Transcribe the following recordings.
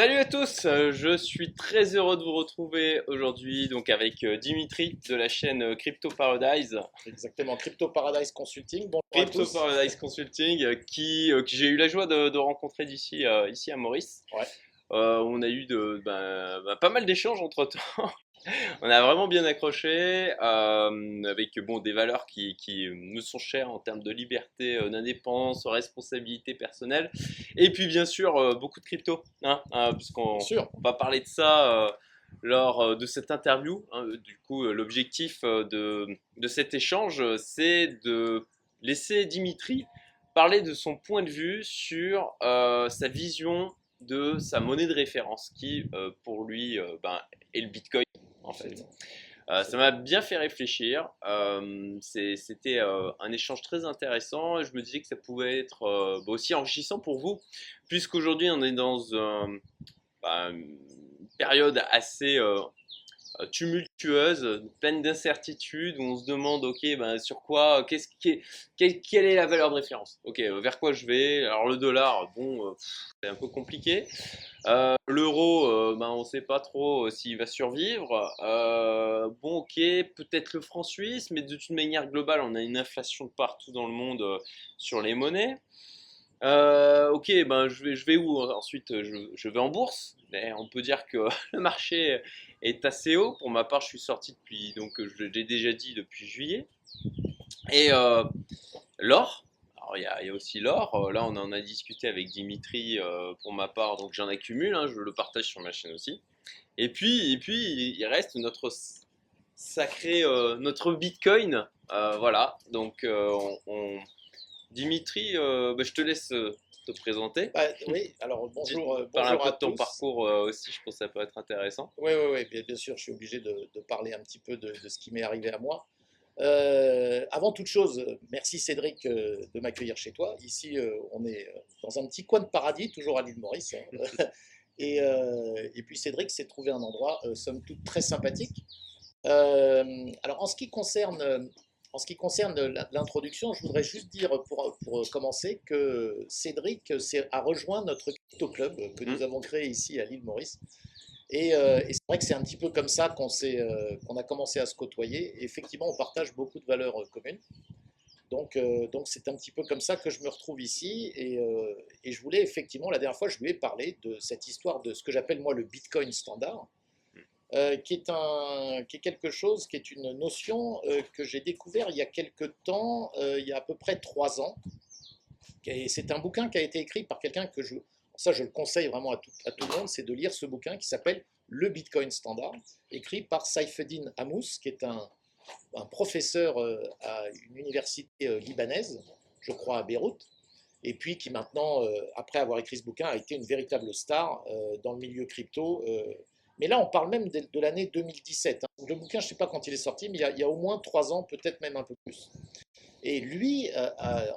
Salut à tous, euh, je suis très heureux de vous retrouver aujourd'hui donc avec euh, Dimitri de la chaîne euh, Crypto Paradise. Exactement, Crypto Paradise Consulting. Bonjour Crypto à tous. Paradise Consulting qui, que j'ai eu la joie de, de rencontrer d'ici ici à Maurice. Ouais. on a eu de, ben, ben, pas mal d'échanges entre temps. On a vraiment bien accroché avec bon, des valeurs qui, qui, nous sont chères en termes de liberté, d'indépendance, responsabilité personnelle. Et puis bien sûr, beaucoup de crypto, hein, puisqu'on on va parler de ça lors de cette interview. Hein. Du coup, l'objectif de, de, cet échange, c'est de laisser Dimitri parler de son point de vue sur sa vision de sa monnaie de référence, qui pour lui ben, est le Bitcoin en fait. Euh, ça m'a bien fait réfléchir. Euh, c'était euh, un échange très intéressant je me disais que ça pouvait être bah, aussi enrichissant pour vous, puisqu'aujourd'hui on est dans bah, une période assez tumultueuse, pleine d'incertitudes, où on se demande, ok, ben, sur quoi, quelle est la valeur de référence? Ok, vers quoi je vais? Alors le dollar, bon, c'est un peu compliqué. Euh, l'euro, euh, ben, on ne sait pas trop euh, s'il va survivre. bon, ok, peut-être le franc suisse, mais de toute manière globale, on a une inflation partout dans le monde sur les monnaies. ok, ben je vais, je vais où? Ensuite, je, vais en bourse. Mais on peut dire que le marché est assez haut. Pour ma part, je suis sorti depuis, donc je l'ai déjà dit, depuis juillet. Et l'or, il y, a aussi l'or. Euh, là, on en a discuté avec Dimitri euh, pour ma part, donc j'en accumule. Hein, je le partage sur ma chaîne aussi. Et puis, et puis il reste notre sacré, euh, notre Bitcoin. voilà. Donc, on, Dimitri, bah, je te laisse te présenter. Bah, oui, alors bonjour. Parle un peu de ton parcours aussi, je pense que ça peut être intéressant. Oui, oui, oui, bien, sûr, je suis obligé de, parler un petit peu de ce qui m'est arrivé à moi. Euh, avant toute chose, merci Cédric euh, de m'accueillir chez toi. Ici, euh, on est dans un petit coin de paradis, toujours à l'île Maurice. Hein. et, et, puis Cédric s'est trouvé un endroit, somme toute, très sympathique. alors, en ce qui concerne, en ce qui concerne l'introduction, je voudrais juste dire, pour, pour commencer, que Cédric a rejoint notre crypto club que nous mmh. avons créé ici à l'île Maurice. Euh, et, c'est vrai que c'est un petit peu comme ça qu'on euh, a commencé à se côtoyer. effectivement, on partage beaucoup de valeurs euh, communes. Donc, donc c'est un petit peu comme ça que je me retrouve ici. Et, et, je voulais effectivement, la dernière fois, je lui ai parlé de cette histoire de ce que j'appelle moi le Bitcoin standard, qui, est un, qui est quelque chose, qui est une notion que j'ai découvert il y a quelque temps, il y a à peu près trois ans. Et c'est un bouquin qui a été écrit par quelqu'un que je, ça je le conseille vraiment à tout, le monde, c'est de lire ce bouquin qui s'appelle Le Bitcoin Standard, écrit par Saifeddin Hamous, qui est un, professeur euh, à une université euh, libanaise, je crois à Beyrouth, et puis qui maintenant, euh, après avoir écrit ce bouquin, a été une véritable star dans le milieu crypto. Mais là, on parle même de, l'année 2017. Hein. Le bouquin, je ne sais pas quand il est sorti, mais il y a, il y a au moins trois ans, peut-être même un peu plus. Et lui, euh,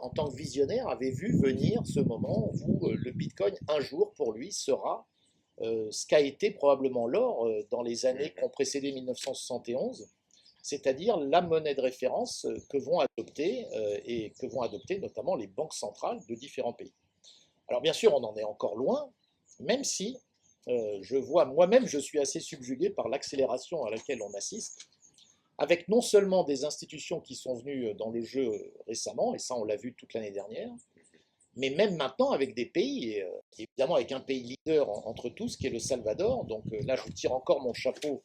en tant que visionnaire, avait vu venir ce moment où euh, le Bitcoin, un jour, pour lui, sera euh, ce qu'a été probablement l'or dans les années qui ont précédé 1971, c'est-à-dire la monnaie de référence que vont adopter et que vont adopter notamment les banques centrales de différents pays. Alors bien sûr, on en est encore loin, même si je vois moi-même, je suis assez subjugué par l'accélération à laquelle on assiste avec non seulement des institutions qui sont venues euh, dans le jeu euh, récemment, et ça on l'a vu toute l'année dernière, mais même maintenant avec des pays, et, euh, évidemment avec un pays leader entre tous, qui est le Salvador. Donc là, je tire encore mon chapeau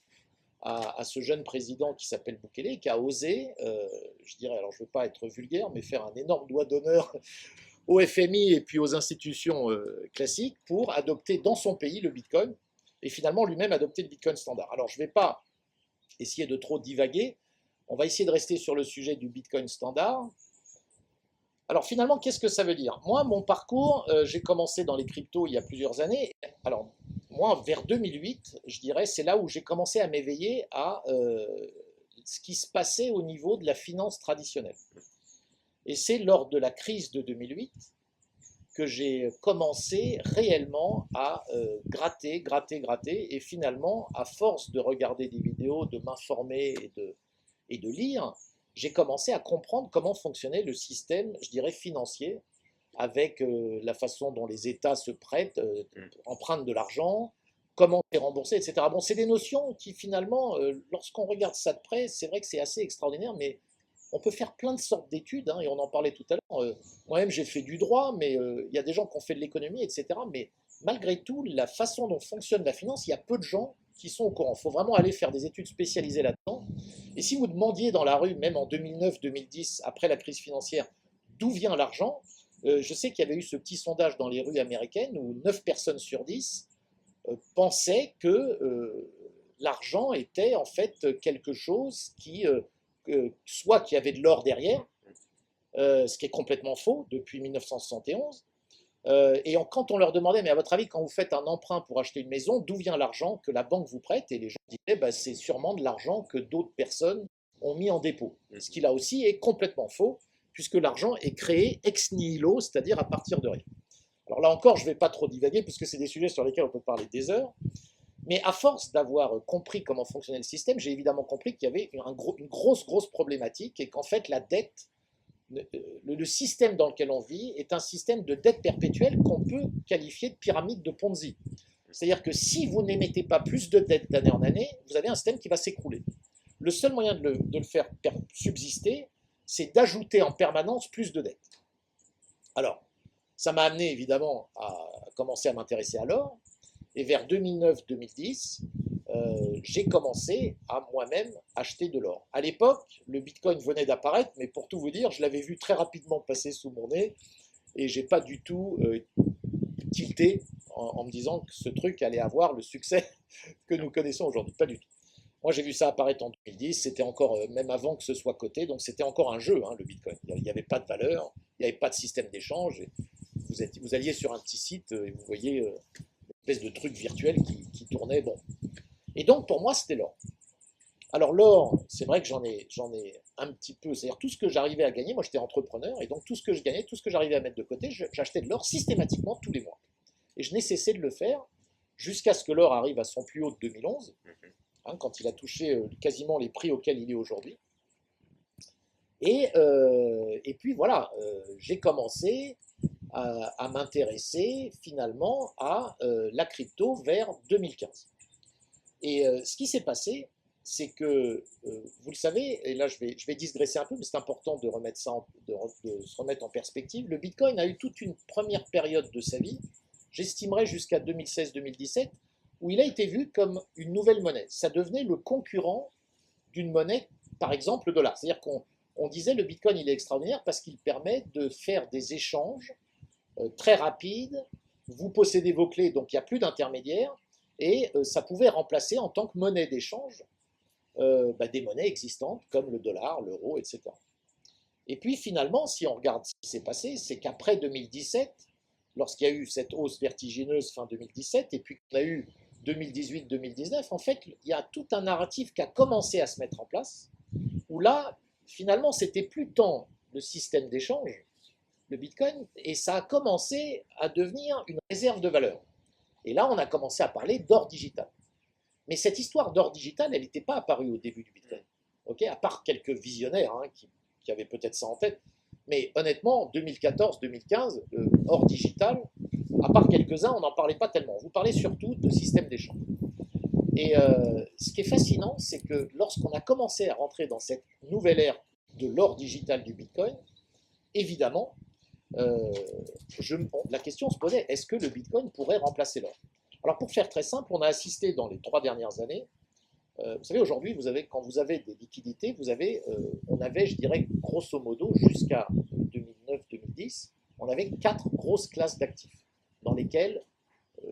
à, ce jeune président qui s'appelle Bukele, qui a osé, je dirais, alors je ne veux pas être vulgaire, mais faire un énorme doigt d'honneur au FMI et puis aux institutions classiques pour adopter dans son pays le Bitcoin, et finalement lui-même adopter le Bitcoin standard. Alors je ne vais pas essayer de trop divaguer. On va essayer de rester sur le sujet du Bitcoin standard. Alors finalement, qu'est-ce que ça veut dire? Moi, mon parcours, euh, j'ai commencé dans les cryptos il y a plusieurs années. Alors moi, vers 2008, je dirais, c'est là où j'ai commencé à m'éveiller à euh, ce qui se passait au niveau de la finance traditionnelle. Et c'est lors de la crise de 2008 que j'ai commencé réellement à euh, gratter, gratter, gratter, et finalement, à force de regarder des vidéos, de m'informer et de, et de lire, j'ai commencé à comprendre comment fonctionnait le système, je dirais, financier avec euh, la façon dont les États se prêtent, euh, empruntent de l'argent, comment c'est remboursé, etc. Bon, c'est des notions qui finalement, lorsqu'on regarde ça de près, c'est vrai que c'est assez extraordinaire, mais on peut faire plein de sortes d'études, hein, et on en parlait tout à l'heure. Euh, Moi-même, j'ai fait du droit, mais euh, il y a des gens qui ont fait de l'économie, etc. Mais malgré tout, la façon dont fonctionne la finance, il y a peu de gens qui sont au courant. Il faut vraiment aller faire des études spécialisées là-dedans. Et si vous demandiez dans la rue, même en 2009-2010, après la crise financière, d'où vient l'argent, euh, je sais qu'il y avait eu ce petit sondage dans les rues américaines où 9 personnes sur 10 euh, pensaient que l'argent était en fait quelque chose qui, que- soit qui avait de l'or derrière, euh, ce qui est complètement faux depuis 1971. Euh, et en- quand on leur demandait, mais à votre avis, quand vous faites un emprunt pour acheter une maison, d'où vient l'argent que la banque vous prête? Et les gens disaient, bah, c'est sûrement de l'argent que d'autres personnes ont mis en dépôt. Ce qui là aussi est complètement faux, puisque l'argent est créé ex nihilo, c'est-à-dire à partir de rien. Alors là encore, je ne vais pas trop divaguer, puisque c'est des sujets sur lesquels on peut parler des heures. Mais à force d'avoir compris comment fonctionnait le système, j'ai évidemment compris qu'il y avait un gros- une grosse, grosse problématique et qu'en fait, la dette, le, le système dans lequel on vit est un système de dette perpétuelle qu'on peut qualifier de pyramide de Ponzi. C'est-à-dire que si vous n'émettez pas plus de dettes d'année en année, vous avez un système qui va s'écrouler. Le seul moyen de le, faire subsister, c'est d'ajouter en permanence plus de dettes. Alors, ça m'a amené évidemment à commencer à m'intéresser à l'or. Et vers 2009-2010, euh, j'ai commencé à moi-même acheter de l'or. À l'époque, le Bitcoin venait d'apparaître, mais pour tout vous dire, je l'avais vu très rapidement passer sous mon nez et j'ai pas du tout euh, tilté en, me disant que ce truc allait avoir le succès que nous connaissons aujourd'hui. Pas du tout. Moi, j'ai vu ça apparaître en 2010. C'était encore, euh, même avant que ce soit coté, donc c'était encore un jeu, hein, le Bitcoin. Il n'y avait pas de valeur, il n'y avait pas de système d'échange. Vous, vous alliez sur un petit site euh, et vous voyez espèce de truc virtuel qui, qui tournait. Bon. Et donc, pour moi, c'était l'or. Alors, l'or, c'est vrai que j'en ai, j'en ai un petit peu. C'est-à-dire, tout ce que j'arrivais à gagner, moi, j'étais entrepreneur, et donc tout ce que je gagnais, tout ce que j'arrivais à mettre de côté, j'achetais de l'or systématiquement tous les mois. Et je n'ai cessé de le faire jusqu'à ce que l'or arrive à son plus haut de 2011 hein, quand il a touché euh, quasiment les prix auxquels il est aujourd'hui. Et, euh, et puis voilà, euh, j'ai commencé à, m'intéresser finalement à euh, la crypto vers 2015. Et euh, ce qui s'est passé, c'est que, euh, vous le savez, et là je vais, je vais digresser un peu, mais c'est important de, remettre ça de, se remettre en perspective, le Bitcoin a eu toute une première période de sa vie, j'estimerais jusqu'à 2016-2017, où il a été vu comme une nouvelle monnaie. Ça devenait le concurrent d'une monnaie, par exemple le dollar. C'est-à-dire qu'on on disait le Bitcoin il est extraordinaire parce qu'il permet de faire des échanges très rapides. Vous possédez vos clés, donc il n'y a plus d'intermédiaire, et euh, ça pouvait remplacer en tant que monnaie d'échange euh, bah, des monnaies existantes comme le dollar, l'euro, etc. Et puis finalement, si on regarde ce qui s'est passé, c'est qu'après 2017, lorsqu'il y a eu cette hausse vertigineuse fin 2017, et puis qu'on a eu 2018-2019, en fait, il y a tout un narratif qui a commencé à se mettre en place, où là, finalement, c'était plus tant le système d'échange, le Bitcoin, et ça a commencé à devenir une réserve de valeur. Et là, on a commencé à parler d'or digital. Mais cette histoire d'or digital, elle n'était pas apparue au début du Bitcoin. ok à part quelques visionnaires hein, qui, avaient peut-être ça en tête. Mais honnêtement, 2014-2015, le or digital, à part quelques-uns, on n'en parlait pas tellement. Vous parlez surtout de système d'échange. Et euh, ce qui est fascinant, c'est que lorsqu'on a commencé à rentrer dans cette nouvelle ère de l'or digital du Bitcoin, évidemment, euh, la question se posait, est-ce que le Bitcoin pourrait remplacer l'or? Alors pour faire très simple, on a assisté dans les trois dernières années, euh, vous savez, aujourd'hui, quand vous avez des liquidités, vous avez, euh, on avait, je dirais, grosso modo, jusqu'à 2009-2010, on avait quatre grosses classes d'actifs dans lesquelles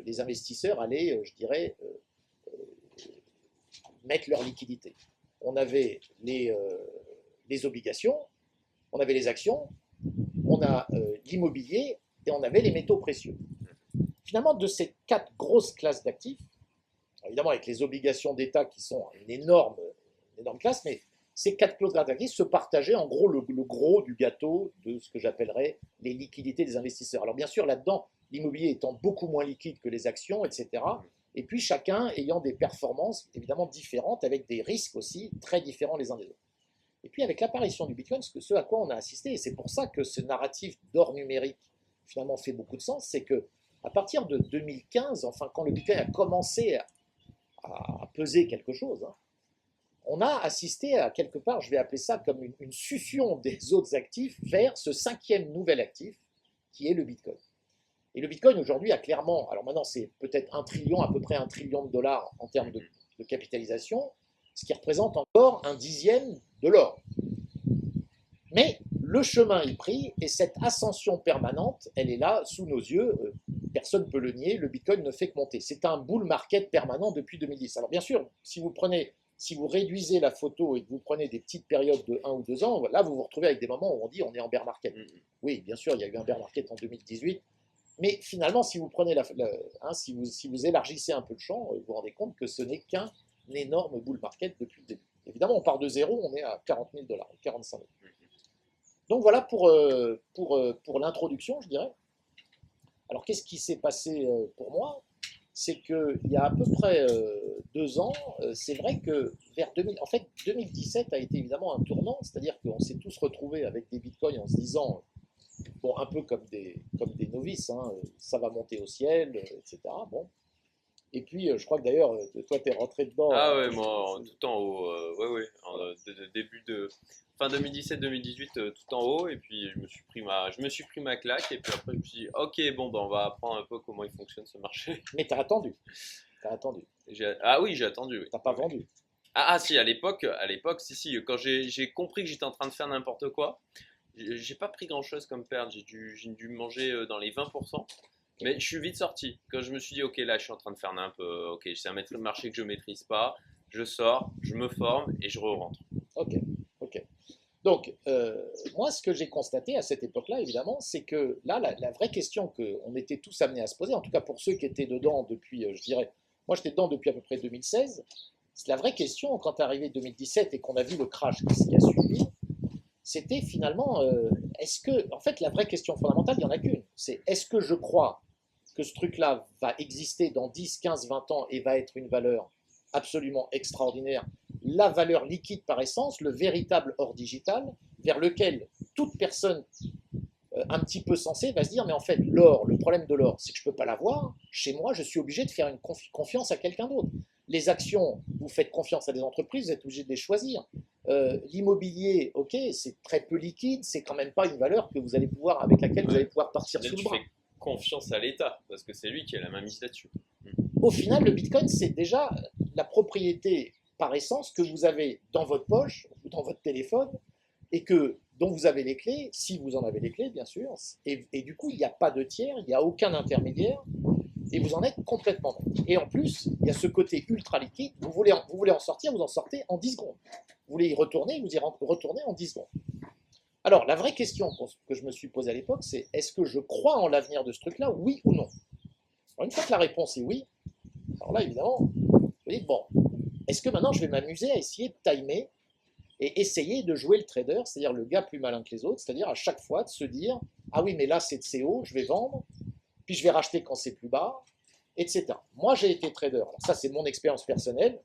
les investisseurs allaient, je dirais, mettre leur liquidité. On avait les obligations, on avait les actions, on a euh, l'immobilier et on avait les métaux précieux. Finalement, de ces quatre grosses classes d'actifs, évidemment avec les obligations d'État qui sont une énorme, une énorme classe, mais ces quatre classes d'actifs se partageaient en gros le, le gros du gâteau de ce que j'appellerais les liquidités des investisseurs. Alors bien sûr, là-dedans, l'immobilier étant beaucoup moins liquide que les actions, etc. Et puis chacun ayant des performances évidemment différentes, avec des risques aussi très différents les uns des autres. Et puis avec l'apparition du Bitcoin, ce, à quoi on a assisté, et c'est pour ça que ce narratif d'or numérique finalement fait beaucoup de sens, c'est que à partir de 2015, enfin quand le Bitcoin a commencé à, peser quelque chose, hein, on a assisté à quelque part, je vais appeler ça comme une, une succion des autres actifs vers ce cinquième nouvel actif qui est le Bitcoin. Et le Bitcoin aujourd'hui a clairement, alors maintenant c'est peut-être un trillion, à peu près un trillion de dollars en termes de, capitalisation, ce qui représente encore un dixième de l'or. Mais le chemin est pris et cette ascension permanente, elle est là sous nos yeux. Euh, personne ne peut le nier. Le Bitcoin ne fait que monter. C'est un bull market permanent depuis 2010. Alors bien sûr, si vous prenez, si vous réduisez la photo et que vous prenez des petites périodes de 1 ou 2 ans, là vous vous retrouvez avec des moments où on dit on est en bear market. Mm-hmm. Oui, bien sûr, il y a eu un bear market en 2018 mais finalement, si vous prenez la, hein, si, vous, si vous élargissez un peu le champ, vous vous rendez compte que ce n'est qu'un énorme bull market depuis le début. Évidemment, on part de zéro, on est à 40 000 dollars, 45 000. Donc voilà pour, euh, pour, euh, pour l'introduction, je dirais. Alors qu'est-ce qui s'est passé euh, pour moi? C'est qu'il y a à peu près deux ans, c'est vrai que vers 2000, en fait 2017 a été évidemment un tournant, c'est-à-dire qu'on s'est tous retrouvés avec des bitcoins en se disant bon, un peu comme des, comme des novices, hein, ça va monter au ciel, etc. Bon. Et puis, euh, je crois que d'ailleurs, euh, toi, tu es rentré dedans. Ah euh, ouais, moi, tout en haut, ouais, ouais, début de fin 2017-2018, tout en haut, et puis je me suis pris ma, je me suis pris ma claque, et puis après, je me suis dit, ok, bon, ben, on va apprendre un peu comment il fonctionne ce marché. Mais t'as attendu. T'as attendu. Ah oui, j'ai attendu. Oui. T'as pas vendu. Ah, ah, si, à l'époque, à l'époque, si, si, quand j'ai compris que j'étais en train de faire n'importe quoi, j'ai pas pris grand chose comme perte, j'ai dû, dû manger euh, dans les 20%. Mais je suis vite sorti. Quand je me suis dit, ok, là, je suis en train de faire n'importe euh, ok, c'est un marché que je maîtrise pas, je sors, je me forme et je re-rentre. Ok, ok. Donc, euh, moi, ce que j'ai constaté à cette époque-là, évidemment, c'est que là, la, vraie question qu'on était tous amenés à se poser, en tout cas pour ceux qui étaient dedans depuis, je dirais, moi j'étais dedans depuis à peu près 2016, c'est la vraie question quand est arrivé 2017 et qu'on a vu le crash qui a suivi, c'était finalement, euh, est-ce que, en fait, la vraie question fondamentale, il n'y en a qu'une, c'est est-ce que je crois que ce truc-là va exister dans 10, 15, 20 ans et va être une valeur absolument extraordinaire, la valeur liquide par essence, le véritable or digital, vers lequel toute personne euh, un petit peu sensée va se dire, mais en fait, l'or, le problème de l'or, c'est que je ne peux pas l'avoir, chez moi, je suis obligé de faire une confiance à quelqu'un d'autre. Les actions, vous faites confiance à des entreprises, vous êtes obligé de les choisir. Euh, l'immobilier, ok, c'est très peu liquide, c'est quand même pas une valeur que vous allez pouvoir, avec laquelle vous allez pouvoir partir sous le bras. Fais confiance à l'État, parce que c'est lui qui a la main mise là-dessus. Au final, le Bitcoin, c'est déjà la propriété par essence que vous avez dans votre poche ou dans votre téléphone et que dont vous avez les clés, si vous en avez les clés, bien sûr. Et, du coup, il n'y a pas de tiers, il n'y a aucun intermédiaire et vous en êtes complètement Et en plus, il y a ce côté ultra liquide, vous voulez, en, vous voulez en sortir, vous en sortez en 10 secondes. Vous voulez y retourner, vous y retournez en 10 secondes. Alors, la vraie question que je me suis posée à l'époque, c'est est-ce que je crois en l'avenir de ce truc-là, oui ou non? Une fois que la réponse est oui, alors là, évidemment, vous dites, bon, est-ce que maintenant je vais m'amuser à essayer de timer et essayer de jouer le trader, c'est-à-dire le gars plus malin que les autres, c'est-à-dire à chaque fois de se dire, ah oui, mais là c'est de haut, je vais vendre, puis je vais racheter quand c'est plus bas, etc. Moi, j'ai été trader. Alors ça, c'est mon expérience personnelle.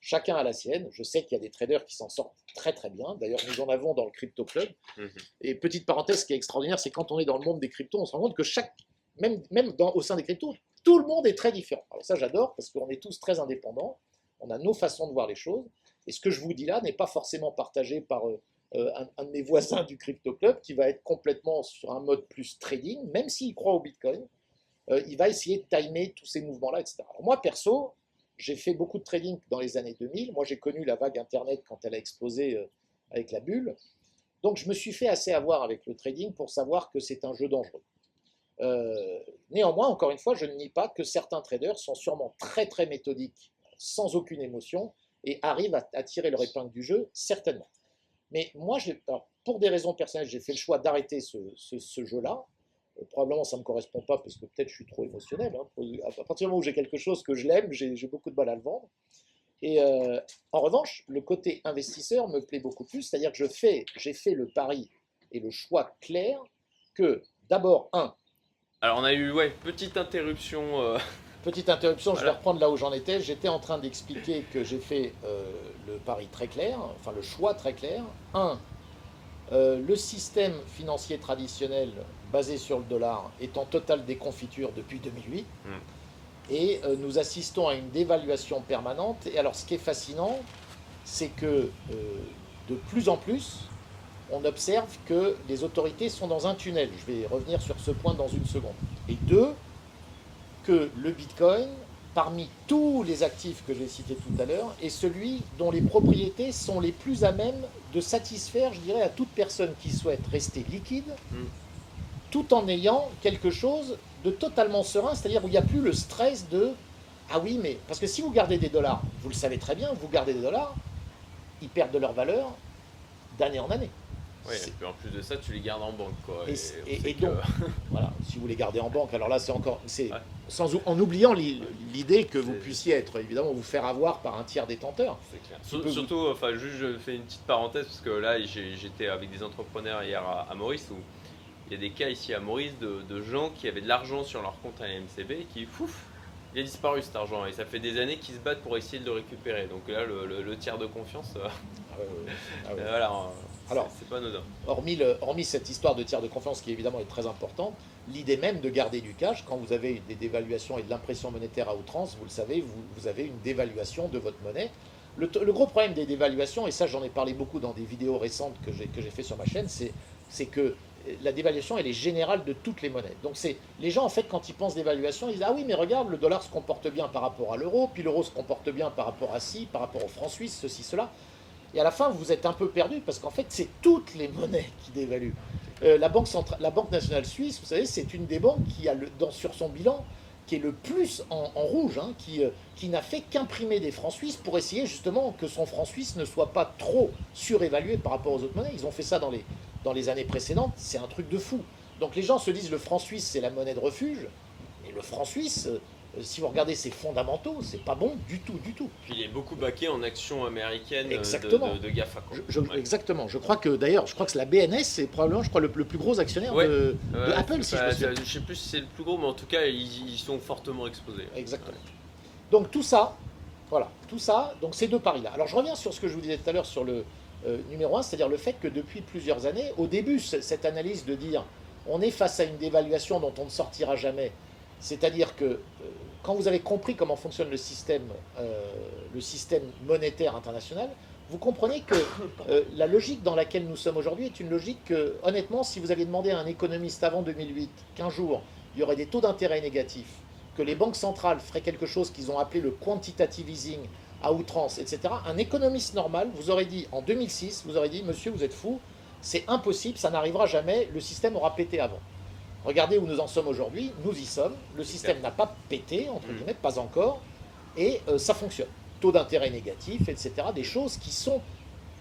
Chacun a la sienne. Je sais qu'il y a des traders qui s'en sortent très très bien. D'ailleurs, nous en avons dans le Crypto Club. Mhm. Et petite parenthèse, ce qui est extraordinaire, c'est quand on est dans le monde des cryptos, on se rend compte que chaque, même, même dans, au sein des cryptos, tout le monde est très différent. Alors ça, j'adore parce qu'on est tous très indépendants. On a nos façons de voir les choses. Et ce que je vous dis là n'est pas forcément partagé par euh, euh, un, de mes voisins du Crypto Club qui va être complètement sur un mode plus trading, même s'il croit au Bitcoin, euh, il va essayer de timer tous ces mouvements-là, etc. moi, perso, j'ai fait beaucoup de trading dans les années 2000. Moi, j'ai connu la vague Internet quand elle a explosé euh, avec la bulle. Donc, je me suis fait assez avoir avec le trading pour savoir que c'est un jeu dangereux. néanmoins, encore une fois, je ne nie pas que certains traders sont sûrement très très méthodiques, sans aucune émotion, et arrivent à tirer leur épingle du jeu, certainement. Mais moi, pour des raisons personnelles, j'ai fait le choix d'arrêter ce, jeu-là. Probablement, ça ne me correspond pas parce que peut-être je suis trop émotionnel. Hein. À partir du moment où j'ai quelque chose que je l'aime, j'ai beaucoup de mal à le vendre. Et euh, en revanche, le côté investisseur me plaît beaucoup plus, c'est-à-dire que je fais, j'ai fait le pari et le choix clair que d'abord, un. Alors on a eu, ouais, petite interruption. Euh, Petite interruption, je vais reprendre là où j'en étais. J'étais en train d'expliquer que j'ai fait euh, le pari très clair, enfin le choix très clair. Un, Euh, le système financier traditionnel basé sur le dollar est en totale déconfiture depuis 2008. Mm. Et euh, nous assistons à une dévaluation permanente. Et alors, ce qui est fascinant, c'est que euh, de plus en plus, on observe que les autorités sont dans un tunnel. Je vais revenir sur ce point dans une seconde. Et deux, que le Bitcoin, parmi tous les actifs que j'ai cités tout à l'heure, est celui dont les propriétés sont les plus à même de satisfaire, je dirais, à toute personne qui souhaite rester liquide, Mm. tout en ayant quelque chose de totalement serein, c'est-à-dire où il n'y a plus le stress de ah oui, mais parce que si vous gardez des dollars, vous le savez très bien, vous gardez des dollars, ils perdent de leur valeur d'année en année. C'est- et puis en plus de ça, tu les gardes en banque. Quoi, Et et que- donc, Voilà, si vous les gardez en banque, alors là c'est encore, c'est Ouais. sans en oubliant l'i- l'idée que vous puissiez être évidemment vous faire avoir par un tiers détenteur. C'est clair. Vous- Surtout, enfin, juste, je fais une petite parenthèse parce que là, j'étais avec des entrepreneurs hier à, à Maurice où il y a des cas ici à Maurice de, de gens qui avaient de l'argent sur leur compte à la MCB et qui, fouf, il a disparu cet argent et ça fait des années qu'ils se battent pour essayer de le récupérer. Donc là, le, le- le tiers de confiance, euh, Ah ouais, ouais, ouais. Ah voilà, Alors- c'est- c'est pas anodin. hormis, le- hormis cette histoire de tiers de confiance qui évidemment est très importante, l'idée même de garder du cash, quand vous avez des dévaluations et de l'impression monétaire à outrance, vous le savez, vous, vous avez une dévaluation de votre monnaie. Le, gros problème des dévaluations, et ça j'en ai parlé beaucoup dans des vidéos récentes que j'ai que j'ai fait sur ma chaîne, c'est c'est que la dévaluation elle est générale de toutes les monnaies. Donc c'est les gens en fait quand ils pensent dévaluation, ils disent ah oui mais regarde le dollar se comporte bien par rapport à l'euro, puis l'euro se comporte bien par rapport à ci, par rapport au franc suisse, ceci cela. Et à la fin, vous êtes un peu perdu parce qu'en fait, c'est toutes les monnaies qui dévaluent. Euh, la, banque centrale, la Banque nationale suisse, vous savez, c'est une des banques qui a le, sur son bilan qui est le plus en, rouge, hein, qui, euh, qui n'a fait qu'imprimer des francs suisses pour essayer justement que son franc suisse ne soit pas trop surévalué par rapport aux autres monnaies. Ils ont fait ça dans les, dans les années précédentes, c'est un truc de fou. Donc les gens se disent le franc suisse c'est la monnaie de refuge, mais le franc suisse, euh, si vous regardez ses fondamentaux, c'est pas bon du tout, du tout. Puis il est beaucoup baqué en actions américaines euh, de, Exactement. de, de GAFA. Je- je- Ouais. Exactement. Je crois que d'ailleurs, je crois que la BNS, c'est probablement, je crois, le, le plus gros actionnaire Ouais. de, Apple, si je me je sais plus si c'est le plus gros, mais en tout cas, ils, ils sont fortement exposés. Exactement. Donc tout ça, voilà, tout ça, donc ces deux paris-là. Alors je reviens sur ce que je vous disais tout à l'heure sur le euh, numéro 1, c'est-à-dire le fait que depuis plusieurs années, au début, cette analyse de dire on est face à une dévaluation dont on ne sortira jamais, c'est-à-dire que euh, quand vous avez compris comment fonctionne le système, euh, le système monétaire international, vous comprenez que euh, la logique dans laquelle nous sommes aujourd'hui est une logique que, honnêtement, si vous aviez demandé à un économiste avant 2008 qu'un jour il y aurait des taux d'intérêt négatifs, que les banques centrales feraient quelque chose qu'ils ont appelé le quantitative easing à outrance, etc., un économiste normal vous aurait dit, en 2006, vous aurait dit, monsieur, vous êtes fou, c'est impossible, ça n'arrivera jamais, le système aura pété avant. Regardez où nous en sommes aujourd'hui, nous y sommes, le système n'a pas pété, entre Mm. guillemets, pas encore, et euh, ça fonctionne. Taux d'intérêt négatif, etc., des choses qui sont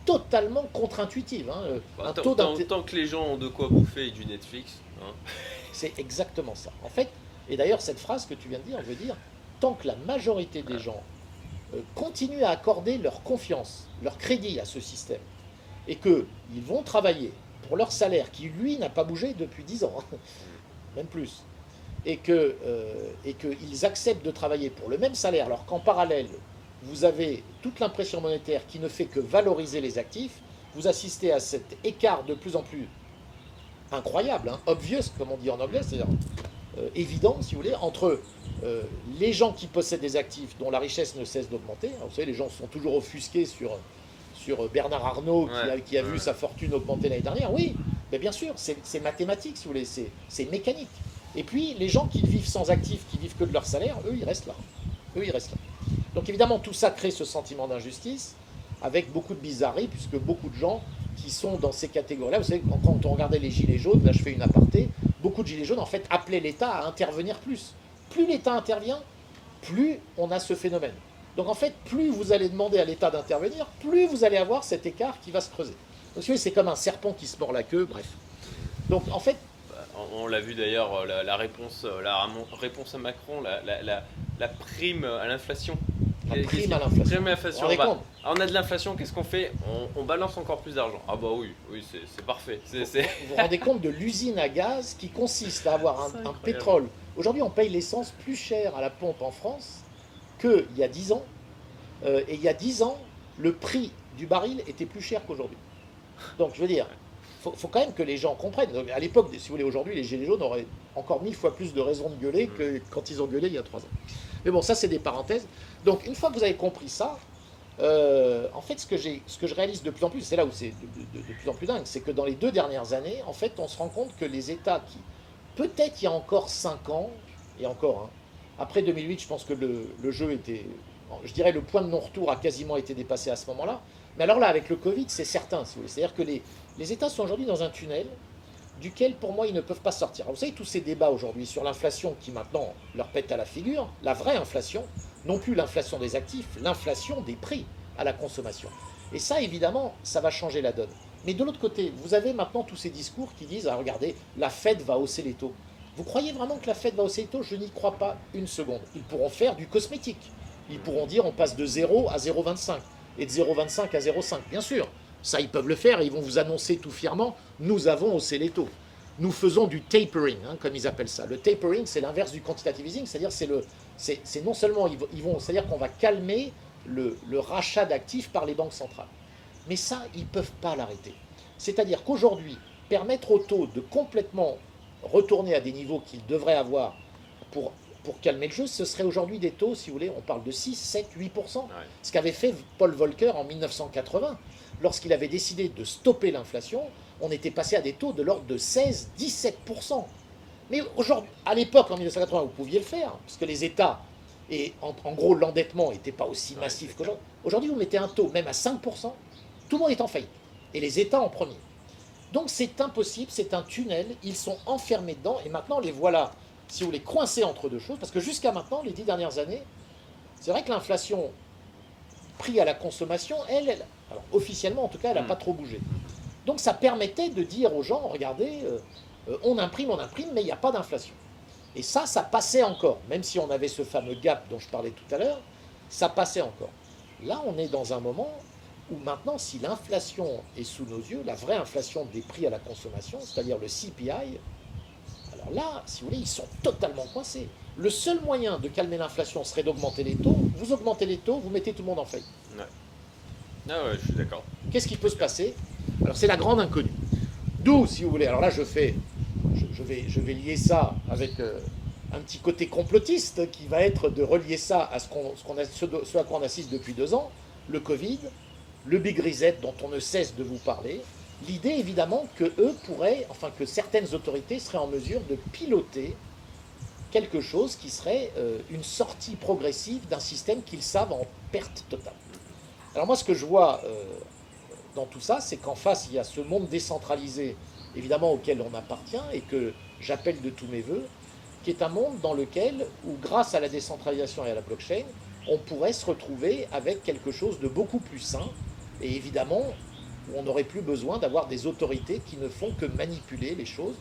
totalement contre-intuitives. hein. Euh, Bah, taux tant que les gens ont de quoi bouffer et du Netflix, hein, C'est exactement ça. En fait, et d'ailleurs, cette phrase que tu viens de dire veut dire tant que la majorité des gens euh, continuent à accorder leur confiance, leur crédit à ce système, et qu'ils vont travailler pour leur salaire, qui lui n'a pas bougé depuis 10 ans, même plus, et que, euh, et qu'ils acceptent de travailler pour le même salaire, alors qu'en parallèle, vous avez toute l'impression monétaire qui ne fait que valoriser les actifs, vous assistez à cet écart de plus en plus incroyable, hein, obvious comme on dit en anglais, c'est-à-dire euh, évident si vous voulez, entre euh, les gens qui possèdent des actifs dont la richesse ne cesse d'augmenter. Vous savez, les gens sont toujours offusqués sur, sur Bernard Arnault qui a, Ouais, qui a vu sa fortune augmenter l'année dernière. Oui, mais bien sûr, c'est mathématique si vous voulez, c'est mécanique. Et puis les gens qui vivent sans actifs, qui vivent que de leur salaire, eux, ils restent là. Eux, ils restent là. Donc évidemment, tout ça crée ce sentiment d'injustice avec beaucoup de bizarreries, puisque beaucoup de gens qui sont dans ces catégories-là, vous savez, quand on regardait les gilets jaunes, là je fais une aparté, beaucoup de gilets jaunes en fait appelaient l'État à intervenir plus. Plus l'État intervient, plus on a ce phénomène. Donc en fait, plus vous allez demander à l'État d'intervenir, plus vous allez avoir cet écart qui va se creuser. Donc c'est comme un serpent qui se mord la queue, bref. Donc en fait, on, on l'a vu d'ailleurs, euh, la, la réponse, euh, la réponse à Macron, la, la- la- la prime à l'inflation. La prime à l'inflation. bah, ah, on a de l'inflation, qu'est-ce qu'on fait? On, on balance encore plus d'argent. Ah bah oui, oui, c'est parfait. Vous vous rendez compte de l'usine à gaz qui consiste à avoir un, un pétrole. Aujourd'hui, on paye l'essence plus cher à la pompe en France qu'il y a 10 ans. Euh, et il y a 10 ans, le prix du baril était plus cher qu'aujourd'hui. Donc, je veux dire, faut, faut quand même que les gens comprennent. Donc, à l'époque, si vous voulez, aujourd'hui, les Gilets jaunes auraient encore mille fois plus de raisons de gueuler que quand ils ont gueulé il y a trois ans. Mais bon, ça, c'est des parenthèses. Donc, une fois que vous avez compris ça, euh, en fait, ce que, ce que je réalise de plus en plus, c'est là où c'est de, de, de, plus en plus dingue, c'est que dans les deux dernières années, en fait, on se rend compte que les États qui, peut-être il y a encore cinq ans, et encore, hein, après 2008, je pense que le, jeu était, je dirais, le point de non-retour a quasiment été dépassé à ce moment-là. Mais alors là, avec le Covid, c'est certain, si vous voulez. C'est-à-dire que les, États sont aujourd'hui dans un tunnel duquel, pour moi, ils ne peuvent pas sortir. Vous savez, tous ces débats aujourd'hui sur l'inflation qui maintenant leur pète à la figure, la vraie inflation, non plus l'inflation des actifs, l'inflation des prix à la consommation. Et ça, évidemment, ça va changer la donne. Mais de l'autre côté, vous avez maintenant tous ces discours qui disent, ah, regardez, la Fed va hausser les taux. Vous croyez vraiment que la Fed va taux Je n'y crois pas une seconde. Ils pourront faire du cosmétique. Ils pourront dire on passe de 0 à 0,25 et de 0,25 à 0,5. Bien sûr, ça ils peuvent le faire et ils vont vous annoncer tout fièrement, nous avons haussé les taux. Nous faisons du tapering, hein, comme ils appellent ça. Le tapering, c'est l'inverse du quantitative easing, c'est-à-dire c'est non seulement ils c'est-à-dire qu'on va calmer le, rachat d'actifs par les banques centrales. Mais ça, ils ne peuvent pas l'arrêter. C'est-à-dire qu'aujourd'hui, permettre aux taux de complètement retourner à des niveaux qu'ils devraient avoir pour, pour calmer le jeu, ce serait aujourd'hui des taux, si vous voulez, on parle de 6, 7, 8%. Ouais. Ce qu'avait fait Paul Volcker en 1980. Lorsqu'il avait décidé de stopper l'inflation, on était passé à des taux de l'ordre de 16, 17%. Mais aujourd'hui, à l'époque, en 1980, vous pouviez le faire, parce que les États, et en, en gros, l'endettement n'était pas aussi massif qu'aujourd'hui. Aujourd'hui, vous mettez un taux même à 5%, tout le monde est en faillite. Et les États en premier. Donc c'est impossible, c'est un tunnel, ils sont enfermés dedans, et maintenant les voilà, si vous voulez, coincés entre deux choses, parce que jusqu'à maintenant, les dix dernières années, c'est vrai que l'inflation prix à la consommation, elle, elle alors officiellement en tout cas, elle n'a pas trop bougé. Donc ça permettait de dire aux gens, regardez, euh, on imprime, on imprime, mais il n'y a pas d'inflation. Et ça, ça passait encore, même si on avait ce fameux gap dont je parlais tout à l'heure, ça passait encore. Là, on est dans un moment où maintenant, si l'inflation est sous nos yeux, la vraie inflation des prix à la consommation, c'est-à-dire le CPI, alors là, si vous voulez, ils sont totalement coincés. Le seul moyen de calmer l'inflation serait d'augmenter les taux. Vous augmentez les taux, vous mettez tout le monde en faillite. Ouais. Ah ouais, je suis d'accord. Qu'est-ce qui peut se passer? Alors c'est la grande inconnue. D'où, si vous voulez, alors là je fais, je, je, vais, je vais lier ça avec euh, un petit côté complotiste qui va être de relier ça à ce, qu'on, ce, qu'on a, ce, ce à quoi on assiste depuis deux ans, le Covid, le Big Reset dont on ne cesse de vous parler, l'idée évidemment que eux pourraient, enfin que certaines autorités seraient en mesure de piloter quelque chose qui serait euh, une sortie progressive d'un système qu'ils savent en perte totale. Alors moi ce que je vois euh, dans tout ça, c'est qu'en face il y a ce monde décentralisé, évidemment auquel on appartient et que j'appelle de tous mes voeux, qui est un monde dans lequel, grâce à la décentralisation et à la blockchain, on pourrait se retrouver avec quelque chose de beaucoup plus sain, et évidemment, on n'aurait plus besoin d'avoir des autorités qui ne font que manipuler les choses.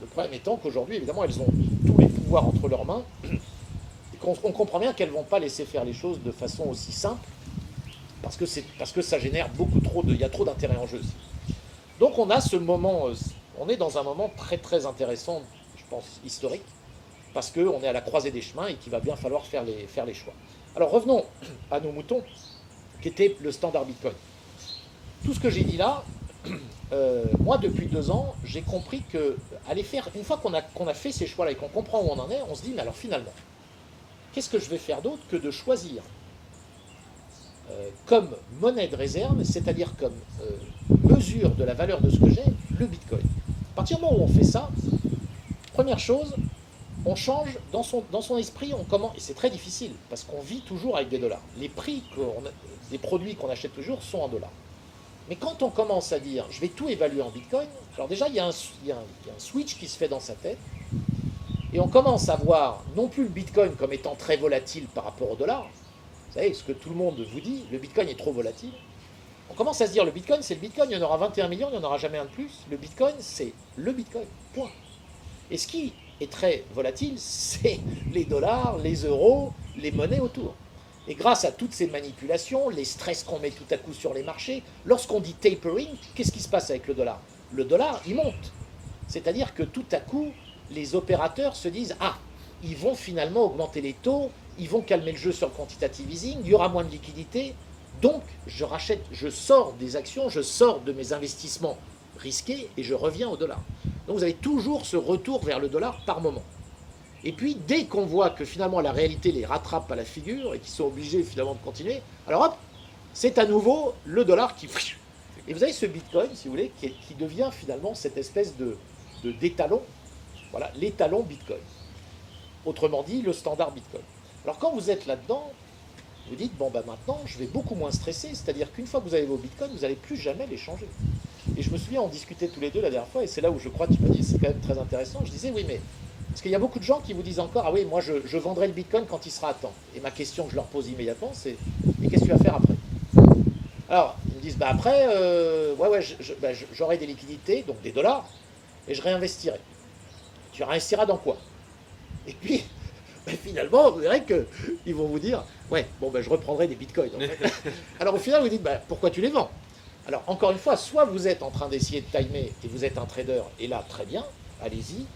Le problème étant qu'aujourd'hui, évidemment, elles ont tous les pouvoirs entre leurs mains, et qu'on on comprend bien qu'elles ne vont pas laisser faire les choses de façon aussi simple, parce que, ça génère beaucoup trop de... Il y a trop d'intérêt en jeu. Donc on a ce moment, on est dans un moment très très intéressant, je pense, historique, parce qu'on est à la croisée des chemins et qu'il va bien falloir faire les choix. Alors revenons à nos moutons, qui était le standard Bitcoin. Tout ce que j'ai dit là, euh, moi depuis deux ans, j'ai compris que aller faire, une fois qu'on a, a fait ces choix-là et qu'on comprend où on en est, on se dit, mais alors finalement, qu'est-ce que je vais faire d'autre que de choisir euh, comme monnaie de réserve, c'est-à-dire comme euh, mesure de la valeur de ce que j'ai, le Bitcoin. À partir du moment où on fait ça, première chose, on change dans son, dans son esprit, on commence, et c'est très difficile parce qu'on vit toujours avec des dollars. Les prix des produits qu'on achète toujours sont en dollars. Mais quand on commence à dire je vais tout évaluer en bitcoin, alors déjà il y, a un, il, y a un, il y a un switch qui se fait dans sa tête et on commence à voir non plus le bitcoin comme étant très volatile par rapport au dollar. Vous savez, ce que tout le monde vous dit, le bitcoin est trop volatile. On commence à se dire le bitcoin c'est le bitcoin, il y en aura 21 millions, il n'y en aura jamais un de plus. Le bitcoin c'est le bitcoin, point. Et ce qui est très volatile, c'est les dollars, les euros, les monnaies autour. Et grâce à toutes ces manipulations, les stress qu'on met tout à coup sur les marchés, lorsqu'on dit tapering, qu'est-ce qui se passe avec le dollar? Le dollar, il monte. C'est-à-dire que tout à coup, les opérateurs se disent Ah, ils vont finalement augmenter les taux, ils vont calmer le jeu sur le quantitative easing, il y aura moins de liquidités, donc je rachète, je sors des actions, je sors de mes investissements risqué et je reviens au dollar. Donc vous avez toujours ce retour vers le dollar par moment. Et puis dès qu'on voit que finalement la réalité les rattrape à la figure et qu'ils sont obligés finalement de continuer, alors hop, c'est à nouveau le dollar qui... Et vous avez ce Bitcoin, si vous voulez, qui, devient finalement cette espèce de d'étalon, voilà, l'étalon Bitcoin. Autrement dit, le standard Bitcoin. Alors quand vous êtes là-dedans, vous dites, bon, ben maintenant, je vais beaucoup moins stresser, c'est-à-dire qu'une fois que vous avez vos bitcoins, vous n'allez plus jamais les changer. Et je me souviens, on discutait tous les deux la dernière fois, et c'est là où je crois que tu m'as dit, c'est quand même très intéressant. Je disais, oui, mais. Parce qu'il y a beaucoup de gens qui vous disent encore, ah oui, moi, je, vendrai le bitcoin quand il sera à temps. Et ma question que je leur pose immédiatement, c'est, et qu'est-ce que tu vas faire après? Alors, ils me disent, bah après, euh, ouais, ouais, bah, j'aurai des liquidités, donc des dollars, et je réinvestirai. Tu réinvestiras dans quoi? Et puis, finalement, vous verrez qu'ils vont vous dire Ouais, bon, ben, je reprendrai des bitcoins. Alors au final, vous dites bah, Pourquoi tu les vends? Alors encore une fois, soit vous êtes en train d'essayer de timer et vous êtes un trader, et là, très bien, allez-y.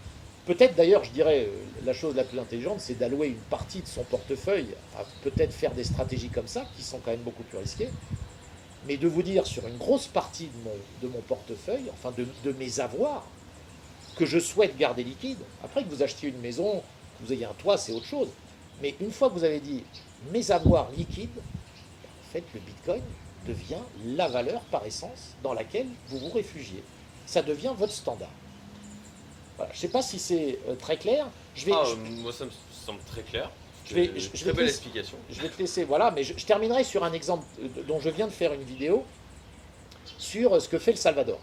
Peut-être d'ailleurs, je dirais, euh, la chose la plus intelligente, c'est d'allouer une partie de son portefeuille à peut-être faire des stratégies comme ça, qui sont quand même beaucoup plus risquées. Mais de vous dire sur une grosse partie de mon, portefeuille, enfin de, de mes avoirs, que je souhaite garder liquide, après que vous achetiez une maison, vous ayez un toit, c'est autre chose. Mais une fois que vous avez dit mes avoirs liquides, en fait, le Bitcoin devient la valeur par essence dans laquelle vous vous réfugiez. Ça devient votre standard. Voilà. Je ne sais pas si c'est euh, très clair. Je vais, ah, Moi, ça me semble très clair. Je vais, je, très belle explication. Je vais te laisser, voilà, mais je, terminerai sur un exemple euh, dont je viens de faire une vidéo sur euh, ce que fait le Salvador.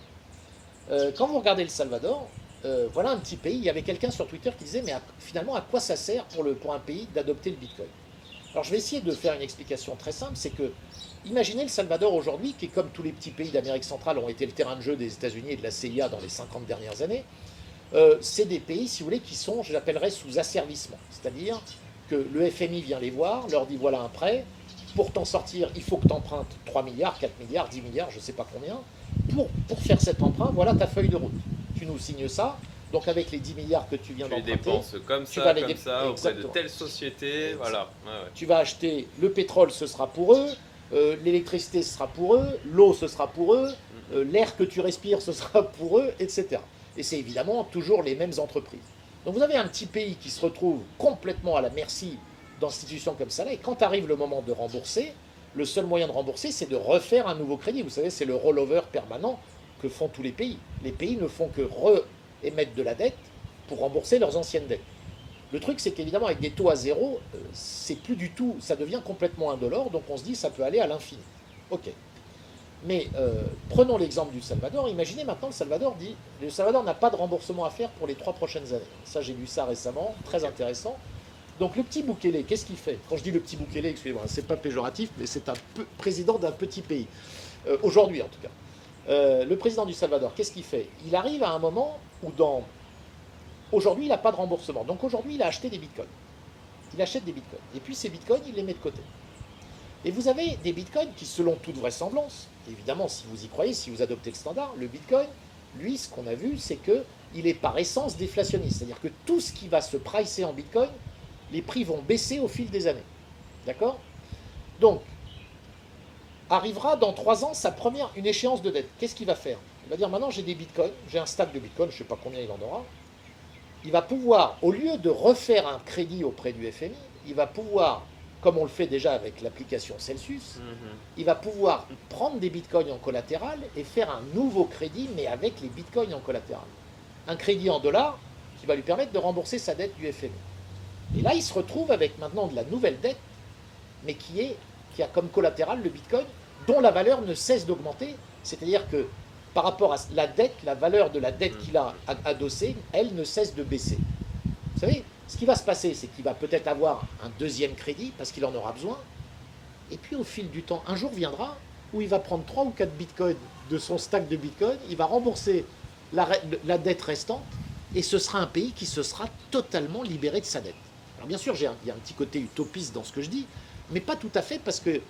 quand vous regardez le Salvador, euh, voilà un petit pays. Il y avait quelqu'un sur Twitter qui disait, mais finalement, à quoi ça sert pour, le, pour un pays d'adopter le Bitcoin? Alors je vais essayer de faire une explication très simple, c'est que, imaginez le Salvador aujourd'hui, qui comme tous les petits pays d'Amérique centrale ont été le terrain de jeu des États-Unis et de la CIA dans les 50 dernières années, euh, c'est des pays, si vous voulez, qui sont, je l'appellerais, sous asservissement. C'est-à-dire que le FMI vient les voir, leur dit, voilà un prêt, pour t'en sortir, il faut que tu empruntes 3 milliards, 4 milliards, 10 milliards, je ne sais pas combien. Pour, pour faire cet emprunt, voilà ta feuille de route tu nous signes ça. Donc avec les 10 milliards que tu viens d'emprunter, tu les dépenses comme ça, comme ça, auprès de telle société, voilà. Tu vas acheter le pétrole, ce sera pour eux, euh, l'électricité, ce sera pour eux, l'eau, ce sera pour eux, mm-hmm. euh, l'air que tu respires, ce sera pour eux, etc. Et c'est évidemment toujours les mêmes entreprises. Donc vous avez un petit pays qui se retrouve complètement à la merci d'institutions comme ça, là, et quand arrive le moment de rembourser, le seul moyen de rembourser, c'est de refaire un nouveau crédit. Vous savez, c'est le rollover permanent que font tous les pays. Les pays ne font que re-émettre de la dette pour rembourser leurs anciennes dettes. Le truc, c'est qu'évidemment, avec des taux à zéro, euh, c'est plus du tout, ça devient complètement indolore, donc on se dit ça peut aller à l'infini. Ok. Mais euh, prenons l'exemple du Salvador. Imaginez maintenant, le Salvador dit le Salvador n'a pas de remboursement à faire pour les trois prochaines années. Ça, j'ai lu ça récemment, très intéressant. Donc le petit Boukele, qu'est-ce qu'il fait? Quand je dis le petit Boukele, excusez-moi, c'est pas péjoratif, mais c'est un président d'un petit pays. Euh, aujourd'hui, en tout cas. Euh, le président du Salvador, qu'est-ce qu'il fait? Il arrive à un moment où dans... Aujourd'hui, il n'a pas de remboursement. Donc aujourd'hui, il a acheté des bitcoins. Il achète des bitcoins. Et puis ces bitcoins, il les met de côté. Et vous avez des bitcoins qui, selon toute vraisemblance, évidemment, si vous y croyez, si vous adoptez le standard, le bitcoin, lui, ce qu'on a vu, c'est que il est par essence déflationniste. C'est-à-dire que tout ce qui va se pricer en bitcoin, les prix vont baisser au fil des années. D'accord? Donc, arrivera dans trois ans sa première, une échéance de dette. Qu'est-ce qu'il va faire? Il va dire maintenant j'ai des bitcoins, j'ai un stack de bitcoins, je ne sais pas combien il en aura. Il va pouvoir, au lieu de refaire un crédit auprès du FMI, il va pouvoir, comme on le fait déjà avec l'application Celsius, mhm. il va pouvoir prendre des bitcoins en collatéral et faire un nouveau crédit, mais avec les bitcoins en collatéral. Un crédit en dollars qui va lui permettre de rembourser sa dette du FMI. Et là, il se retrouve avec maintenant de la nouvelle dette, mais qui, est, qui a comme collatéral le bitcoin dont la valeur ne cesse d'augmenter. C'est-à-dire que par rapport à la dette, la valeur de la dette qu'il a adossée, elle ne cesse de baisser. Vous savez, ce qui va se passer, c'est qu'il va peut-être avoir un deuxième crédit parce qu'il en aura besoin. Et puis au fil du temps, un jour viendra où il va prendre 3 ou 4 bitcoins de son stack de bitcoins, il va rembourser la, dette restante et ce sera un pays qui se sera totalement libéré de sa dette. Alors bien sûr, il y a un petit côté utopiste dans ce que je dis, mais pas tout à fait parce que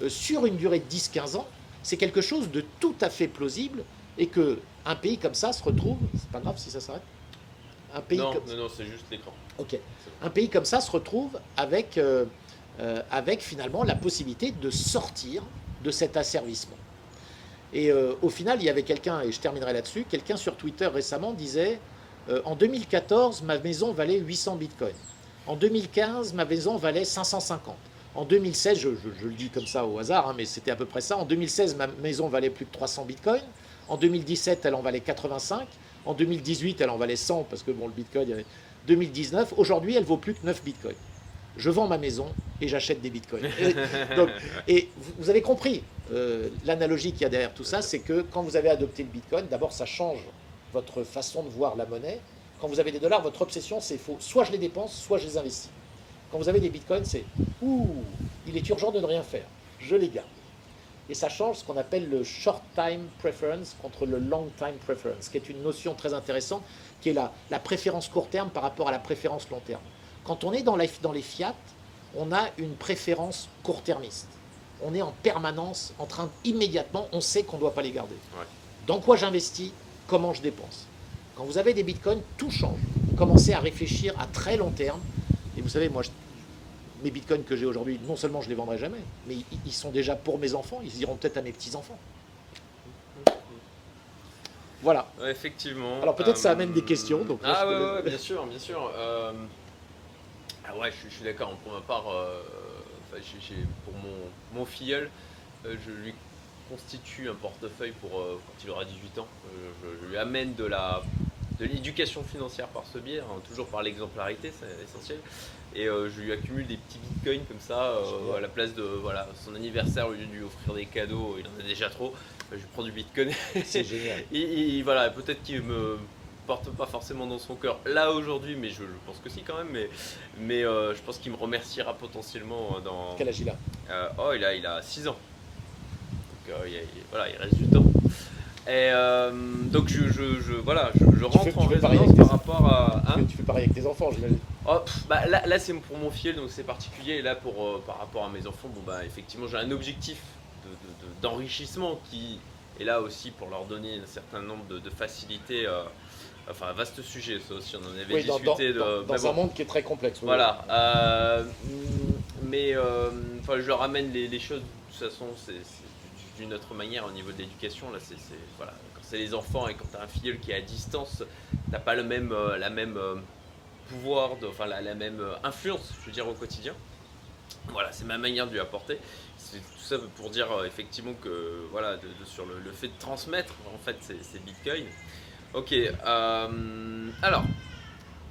euh, sur une durée de 10-15 ans, c'est quelque chose de tout à fait plausible et que un pays comme ça se retrouve, c'est pas grave si ça s'arrête. Un pays non, non, non, c'est juste l'écran. Ok. Un pays comme ça se retrouve avec, euh, euh, avec finalement la possibilité de sortir de cet asservissement. Et euh, au final, il y avait quelqu'un, et je terminerai là-dessus, quelqu'un sur Twitter récemment disait En 2014, ma maison valait 800 bitcoins. En 2015, ma maison valait 550. En 2016, je, le dis comme ça au hasard, hein, mais c'était à peu près ça. En 2016, ma maison valait plus de 300 bitcoins. En 2017, elle en valait 85. En 2018, elle en valait 100 parce que bon, le bitcoin, il y avait 2019. Aujourd'hui, elle vaut plus que 9 bitcoins. Je vends ma maison et j'achète des bitcoins. Et, vous avez compris euh, l'analogie qu'il y a derrière tout ça, c'est que quand vous avez adopté le bitcoin, d'abord ça change votre façon de voir la monnaie. Quand vous avez des dollars, votre obsession c'est faut soit je les dépense, soit je les investis. Quand vous avez des bitcoins, c'est ouh, il est urgent de ne rien faire, je les garde. Et ça change ce qu'on appelle le short time preference contre le long time preference, qui est une notion très intéressante, qui est la, la préférence court terme par rapport à la préférence long terme. Quand on est dans, dans les fiat, on a une préférence court-termiste. On est en permanence en train, immédiatement, on sait qu'on ne doit pas les garder. Dans quoi j'investis Comment je dépense Quand vous avez des bitcoins, tout change. Vous commencez à réfléchir à très long terme. Et vous savez, moi, mes bitcoins que j'ai aujourd'hui, non seulement je ne les vendrai jamais, mais ils sont déjà pour mes enfants, ils iront peut-être à mes petits-enfants. Voilà. effectivement. Alors peut-être ça amène des questions. Donc ah ouais, bien sûr, bien sûr. Euh, ah ouais, je, suis d'accord. Pour ma part, euh, pour mon, mon filleul, euh, je lui constitue un portefeuille pour quand il aura 18 ans. Je, lui amène de la de l'éducation financière par ce biais, hein, toujours par l'exemplarité, c'est essentiel. Et je lui accumule des petits bitcoins comme ça, à la place de voilà, son anniversaire, au lieu de lui offrir des cadeaux, il en a déjà trop, je lui prends du bitcoin. C'est génial. et, voilà, peut-être qu'il me porte pas forcément dans son cœur là aujourd'hui, mais je, pense que si quand même. Mais, mais euh, je pense qu'il me remerciera potentiellement euh, dans. Quel âge il a? Euh, Oh, il a, il a 6 ans. Donc il, voilà, il reste du temps. Et donc je, je, voilà, je, rentre en résonance par rapport à. Hein tu, fais, pareil avec tes enfants, j'imagine. Oh, bah, là, là c'est pour mon fiel, donc c'est particulier. Et là, pour, par rapport à mes enfants, bon, bah, effectivement, j'ai un objectif d'enrichissement qui est là aussi pour leur donner un certain nombre de, facilités. Enfin, un vaste sujet, ça aussi, on en avait discuté. Dans, dans, un monde qui est très complexe. Voilà. Euh, mais euh, enfin, je leur amène les, choses, de toute façon, c'est d'une autre manière au niveau de l'éducation. Là, c'est voilà, quand c'est les enfants et quand tu as un filleul qui est à distance, t'as pas le même, euh, la même pouvoir, de, enfin la, la, même influence, je veux dire, au quotidien. Voilà, c'est ma manière de lui apporter. C'est tout ça pour dire effectivement que voilà, sur le, fait de transmettre en fait ces, bitcoins. Ok, euh, alors,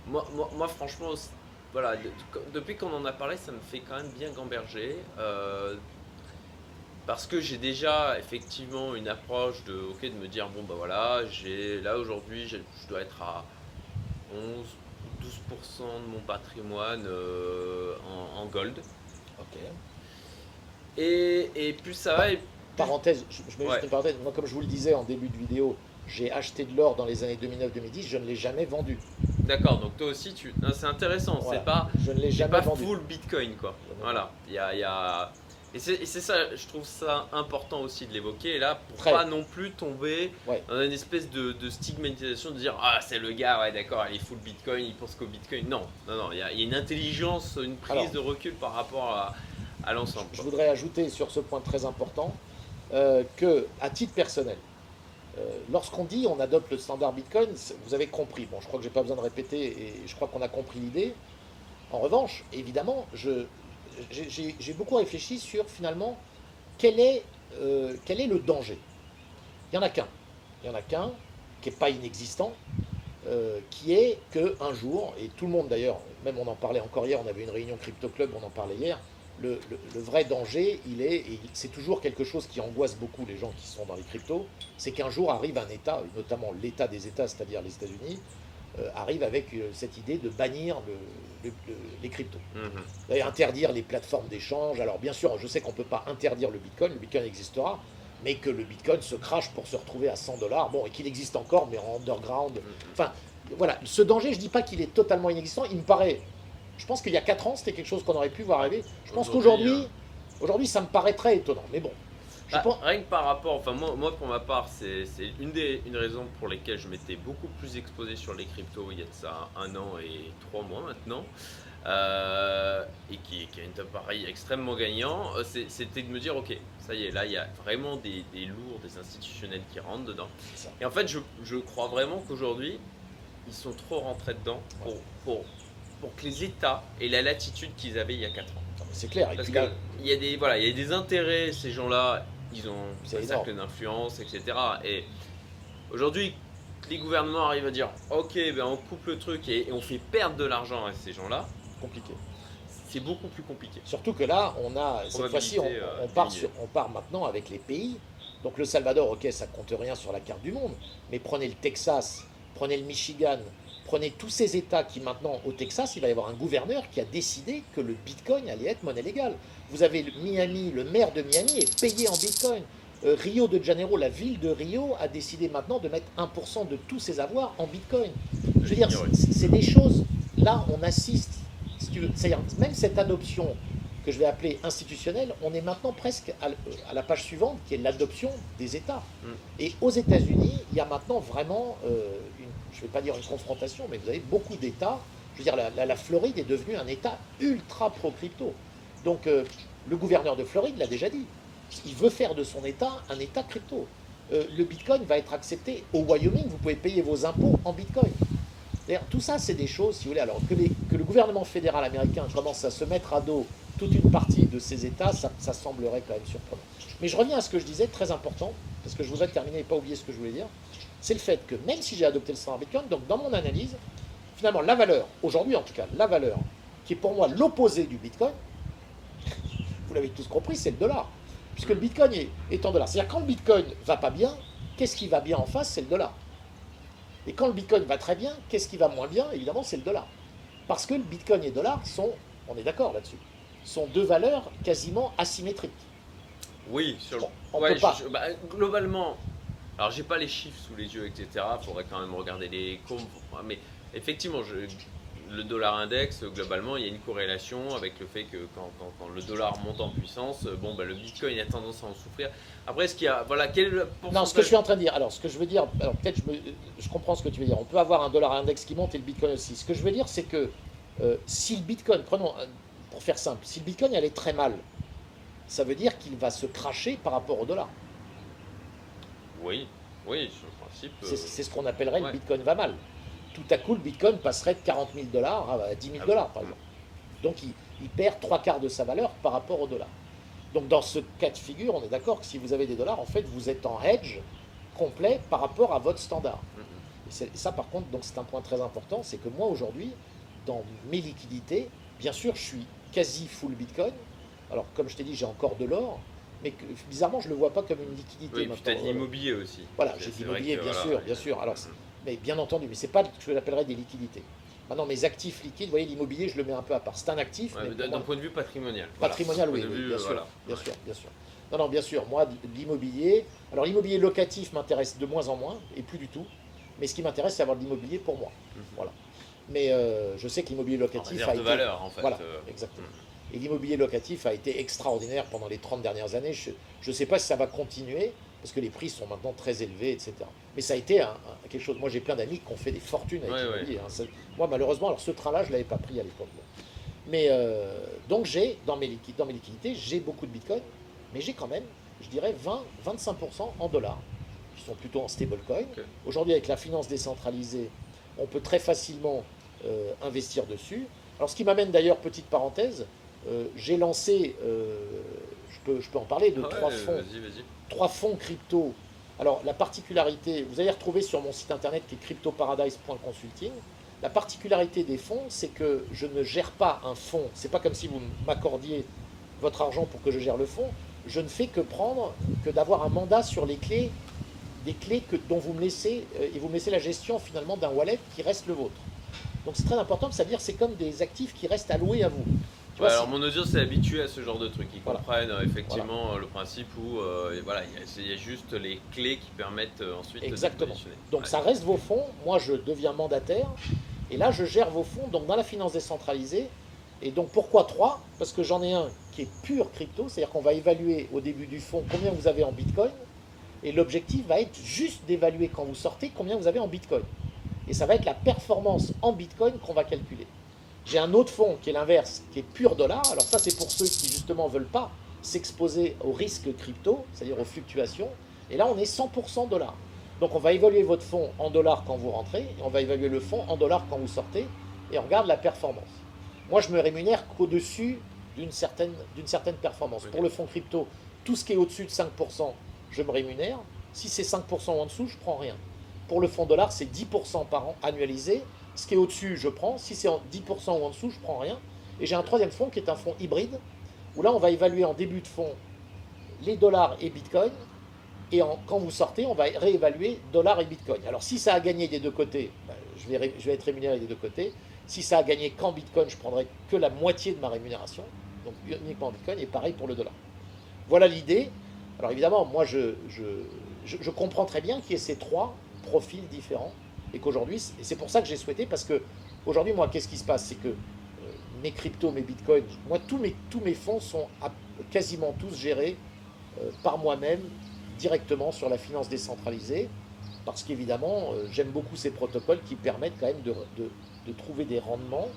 moi, moi, franchement, voilà, depuis qu'on en a parlé, ça me fait quand même bien gamberger. Euh, parce que j'ai déjà effectivement une approche de, ok, de me dire, bon, bah voilà, j'ai là aujourd'hui, je dois être à 11 12% de mon patrimoine euh, en, gold. Ok. Et, et plus ça va. Parenthèse, je, me mets une parenthèse. Moi, comme je vous le disais en début de vidéo, j'ai acheté de l'or dans les années 2009-2010, je ne l'ai jamais vendu. D'accord, donc toi aussi, tu... c'est intéressant, c'est pas, je ne l'ai jamais pas full Bitcoin, quoi. Voilà, il y a, y a... Et c'est ça, je trouve ça important aussi de l'évoquer, là, pour pas non plus tomber dans une espèce de, stigmatisation de dire Ah, c'est le gars, ouais, d'accord, il est full Bitcoin, il pense qu'au Bitcoin. Non, non, non, il y, a une intelligence, une prise de recul par rapport à, à l'ensemble. Je, voudrais ajouter sur ce point très important euh, que, à titre personnel, euh, lorsqu'on dit on adopte le standard Bitcoin, vous avez compris. Bon, je crois que j'ai pas besoin de répéter et je crois qu'on a compris l'idée. En revanche, évidemment, j'ai beaucoup réfléchi sur finalement quel est, euh, le danger. Il n'y en a qu'un. Il n'y en a qu'un qui n'est pas inexistant, euh, qui est qu'un jour, et tout le monde d'ailleurs, même on en parlait encore hier, on avait une réunion Crypto Club, on en parlait hier, le, vrai danger, il est, et c'est toujours quelque chose qui angoisse beaucoup les gens qui sont dans les cryptos, c'est qu'un jour arrive un État, notamment l'État des États, c'est-à-dire les États-Unis, arrive avec euh, cette idée de bannir les cryptos. Mhm. Interdire les plateformes d'échange. Alors bien sûr, je sais qu'on ne peut pas interdire le Bitcoin, le Bitcoin existera, mais que le Bitcoin se crache pour se retrouver à 100 dollars, bon, et qu'il existe encore, mais en underground. Mhm. Enfin, voilà, ce danger, je ne dis pas qu'il est totalement inexistant, il me paraît je pense qu'il y a 4 ans, c'était quelque chose qu'on aurait pu voir arriver. Je pense qu'aujourd'hui, euh, aujourd'hui, ça me paraît très étonnant. Mais bon. Bah, rien que par rapport, enfin moi, moi pour ma part, c'est une des une raison pour lesquelles je m'étais beaucoup plus exposé sur les cryptos il y a de ça un an et trois mois maintenant. euh, et qui, qui est un appareil extrêmement gagnant, euh, c'était de me dire, ok, ça y est, là, il y a vraiment des, des lourds, des institutionnels qui rentrent dedans. Et en fait, je, je crois vraiment qu'aujourd'hui, ils sont trop rentrés dedans pour, pour, pour que les États aient la latitude qu'ils avaient il y a 4 ans. C'est clair. Parce qu'il y, a des- voilà, il y a des intérêts, ces gens-là, ils ont un cercle d'influence, etc. Et aujourd'hui, les gouvernements arrivent à dire Ok, ben on coupe le truc et, et on fait perdre de l'argent à ces gens-là, compliqué. c'est beaucoup plus compliqué. Surtout que là, on a cette fois-ci, on, euh, on part sur- on part maintenant avec les pays. Donc le Salvador, ok, ça compte rien sur la carte du monde, mais prenez le Texas, prenez le Michigan, prenez tous ces États qui maintenant, au Texas, il va y avoir un gouverneur qui a décidé que le Bitcoin allait être monnaie légale. Vous avez Miami, le maire de Miami est payé en Bitcoin. Euh, Rio de Janeiro, la ville de Rio, a décidé maintenant de mettre 1% de tous ses avoirs en Bitcoin. Je veux dire, c'est des choses. Là, on assiste. Si tu veux, c'est-à-dire, même cette adoption que je vais appeler institutionnelle, on est maintenant presque à, à la page suivante, qui est l'adoption des États. Mm. Et aux États-Unis, il y a maintenant vraiment, euh, je ne vais pas dire une confrontation, mais vous avez beaucoup d'États. Je veux dire, la, Floride est devenue un État ultra pro-crypto. Donc, euh, le gouverneur de Floride l'a déjà dit. Il veut faire de son État un État crypto. Euh, le Bitcoin va être accepté au Wyoming. Vous pouvez payer vos impôts en Bitcoin. Tout ça, c'est des choses, si vous voulez, alors que le gouvernement fédéral américain commence à se mettre à dos toute une partie de ces États, ça, ça semblerait quand même surprenant. Mais je reviens à ce que je disais, très important, parce que je voudrais terminer et pas oublier ce que je voulais dire, c'est le fait que même si j'ai adopté le standard Bitcoin, donc dans mon analyse, finalement, la valeur, aujourd'hui en tout cas, la valeur qui est pour moi l'opposé du Bitcoin, vous l'avez tous compris, c'est le dollar. Puisque le Bitcoin est, est en dollars. C'est-à-dire quand le Bitcoin va pas bien, qu'est-ce qui va bien en face C'est le dollar. Et quand le Bitcoin va très bien, qu'est-ce qui va moins bien Évidemment, c'est le dollar. Parce que le Bitcoin et le dollar sont, on est d'accord là-dessus, sont deux valeurs quasiment asymétriques. Oui, sur le- Bon, on ouais, peut pas. je- bah, globalement, alors j'ai pas les chiffres sous les yeux, etc. Faudrait quand même regarder les courbes. Mais effectivement, le dollar index, globalement, il y a une corrélation avec le fait que quand, le dollar monte en puissance, bon, bah, le bitcoin a tendance à en souffrir. Après, ce qu'il y a, voilà, quel est le Non, ce que je suis en train de dire, alors ce que je veux dire, alors peut-être je, je comprends ce que tu veux dire. On peut avoir un dollar index qui monte et le Bitcoin aussi. Ce que je veux dire, c'est que euh, si le Bitcoin, prenons, euh, pour faire simple, si le Bitcoin allait très mal, ça veut dire qu'il va se cracher par rapport au dollar. Oui, oui, sur le principe. C'est euh, c'est ce qu'on appellerait ouais. le Bitcoin va mal. Tout à coup, le Bitcoin passerait de 40 000 dollars à 10 000 Ah dollars, par exemple. Donc, il, il perd trois quarts de sa valeur par rapport au dollar. Donc, dans ce cas de figure, on est d'accord que si vous avez des dollars, en fait, vous êtes en hedge complet par rapport à votre standard. mhm. Et ça, par contre, donc c'est un point très important, c'est que moi, aujourd'hui, dans mes liquidités, bien sûr, je suis quasi full Bitcoin. Alors, comme je t'ai dit, j'ai encore de l'or, mais que, bizarrement, je ne le vois pas comme une liquidité. Oui, tu as de maintenant. l'immobilier aussi. Voilà, j'ai l'immobilier, que, bien voilà, sûr, bien sûr. Alors, mais bien entendu, mais c'est pas ce que j'appellerais des liquidités. Maintenant, mes actifs liquides, vous voyez, l'immobilier, je le mets un peu à part. C'est un actif, Ouais, D'un point de vue patrimonial. patrimonial, oui, oui, bien euh, sûr, voilà. bien Ouais. sûr, bien sûr. Non, non, bien sûr. Moi, l'immobilier, alors l'immobilier locatif m'intéresse de moins en moins, et plus du tout. Mais ce qui m'intéresse, c'est avoir de l'immobilier pour moi. Mhm. Voilà. Mais euh, je sais que l'immobilier En locatif réserve a de été... valeur, en fait. Voilà, euh, exactement. Et l'immobilier locatif a été extraordinaire pendant les 30 dernières années. Je ne sais pas si ça va continuer, parce que les prix sont maintenant très élevés, etc. Mais ça a été un- un- quelque chose. Moi, j'ai plein d'amis qui ont fait des fortunes avec Ouais, l'immobilier. hein. Ça- Moi, malheureusement, alors ce train-là, je ne l'avais pas pris à l'époque. Mais euh, donc, j'ai, dans mes, liquidités, dans mes liquidités, j'ai beaucoup de bitcoin, mais j'ai quand même, je dirais, 20-25% en dollars, qui sont plutôt en stablecoin. Aujourd'hui, avec la finance décentralisée, on peut très facilement euh, investir dessus. Alors, ce qui m'amène d'ailleurs, petite parenthèse, euh, j'ai lancé, euh, je, peux, je peux en parler, de ah ouais, trois fonds crypto. Alors, la particularité, vous allez retrouver sur mon site internet qui est cryptoparadise.consulting. La particularité des fonds, c'est que je ne gère pas un fonds. C'est pas comme si vous m'accordiez votre argent pour que je gère le fonds. Je ne fais que prendre, que d'avoir un mandat sur les clés, des clés que, dont vous me laissez, euh, et vous me laissez la gestion finalement d'un wallet qui reste le vôtre. Donc c'est très important, c'est-à-dire c'est comme des actifs qui restent alloués à vous. Ouais, vois, alors mon audience est habituée à ce genre de trucs. Ils Voilà. comprennent euh, effectivement euh, le principe où euh, et voilà, il y, a- y juste les clés qui permettent euh, ensuite Exactement. de positionner. Donc Ouais. ça reste vos fonds, moi je deviens mandataire, et là je gère vos fonds donc dans la finance décentralisée. Et donc pourquoi 3 Parce que j'en ai un qui est pur crypto, c'est-à-dire qu'on va évaluer au début du fonds combien vous avez en Bitcoin, et l'objectif va être juste d'évaluer quand vous sortez combien vous avez en Bitcoin. Et ça va être la performance en Bitcoin qu'on va calculer. J'ai un autre fonds qui est l'inverse, qui est pur dollar. Alors ça, c'est pour ceux qui justement veulent pas s'exposer au risque crypto, c'est-à-dire aux fluctuations. Et là, on est 100% dollars. Donc on va évaluer votre fonds en dollars quand vous rentrez, et on va évaluer le fonds en dollars quand vous sortez, et on regarde la performance. Moi, je me rémunère qu'au-dessus d'une certaine, certaine performance. Pour le fonds crypto, tout ce qui est au-dessus de 5%, je me rémunère. Si c'est 5% en dessous, je prends rien. Pour le fonds dollar, c'est 10% par an annualisé. Ce qui est au-dessus, je prends. Si c'est en 10% ou en dessous, je prends rien. Et j'ai un troisième fonds qui est un fonds hybride, où là, on va évaluer en début de fonds les dollars et Bitcoin. Et quand vous sortez, on va réévaluer dollars et Bitcoin. Alors si ça a gagné des deux côtés, ben, je, vais, être rémunéré des deux côtés. Si ça a gagné qu'en Bitcoin, je prendrai que la moitié de ma rémunération. Donc uniquement en Bitcoin. Et pareil pour le dollar. Voilà l'idée. Alors évidemment, moi, je- je comprends très bien qu'il y ait ces trois profils différents. Et qu'aujourd'hui, c'est- pour ça que j'ai souhaité, parce que aujourd'hui, moi, qu'est-ce qui se passe? C'est que euh, mes cryptos, mes bitcoins, moi, tous mes, fonds sont quasiment tous gérés euh, par moi-même directement sur la finance décentralisée, parce qu'évidemment, euh, j'aime beaucoup ces protocoles qui permettent quand même de trouver des rendements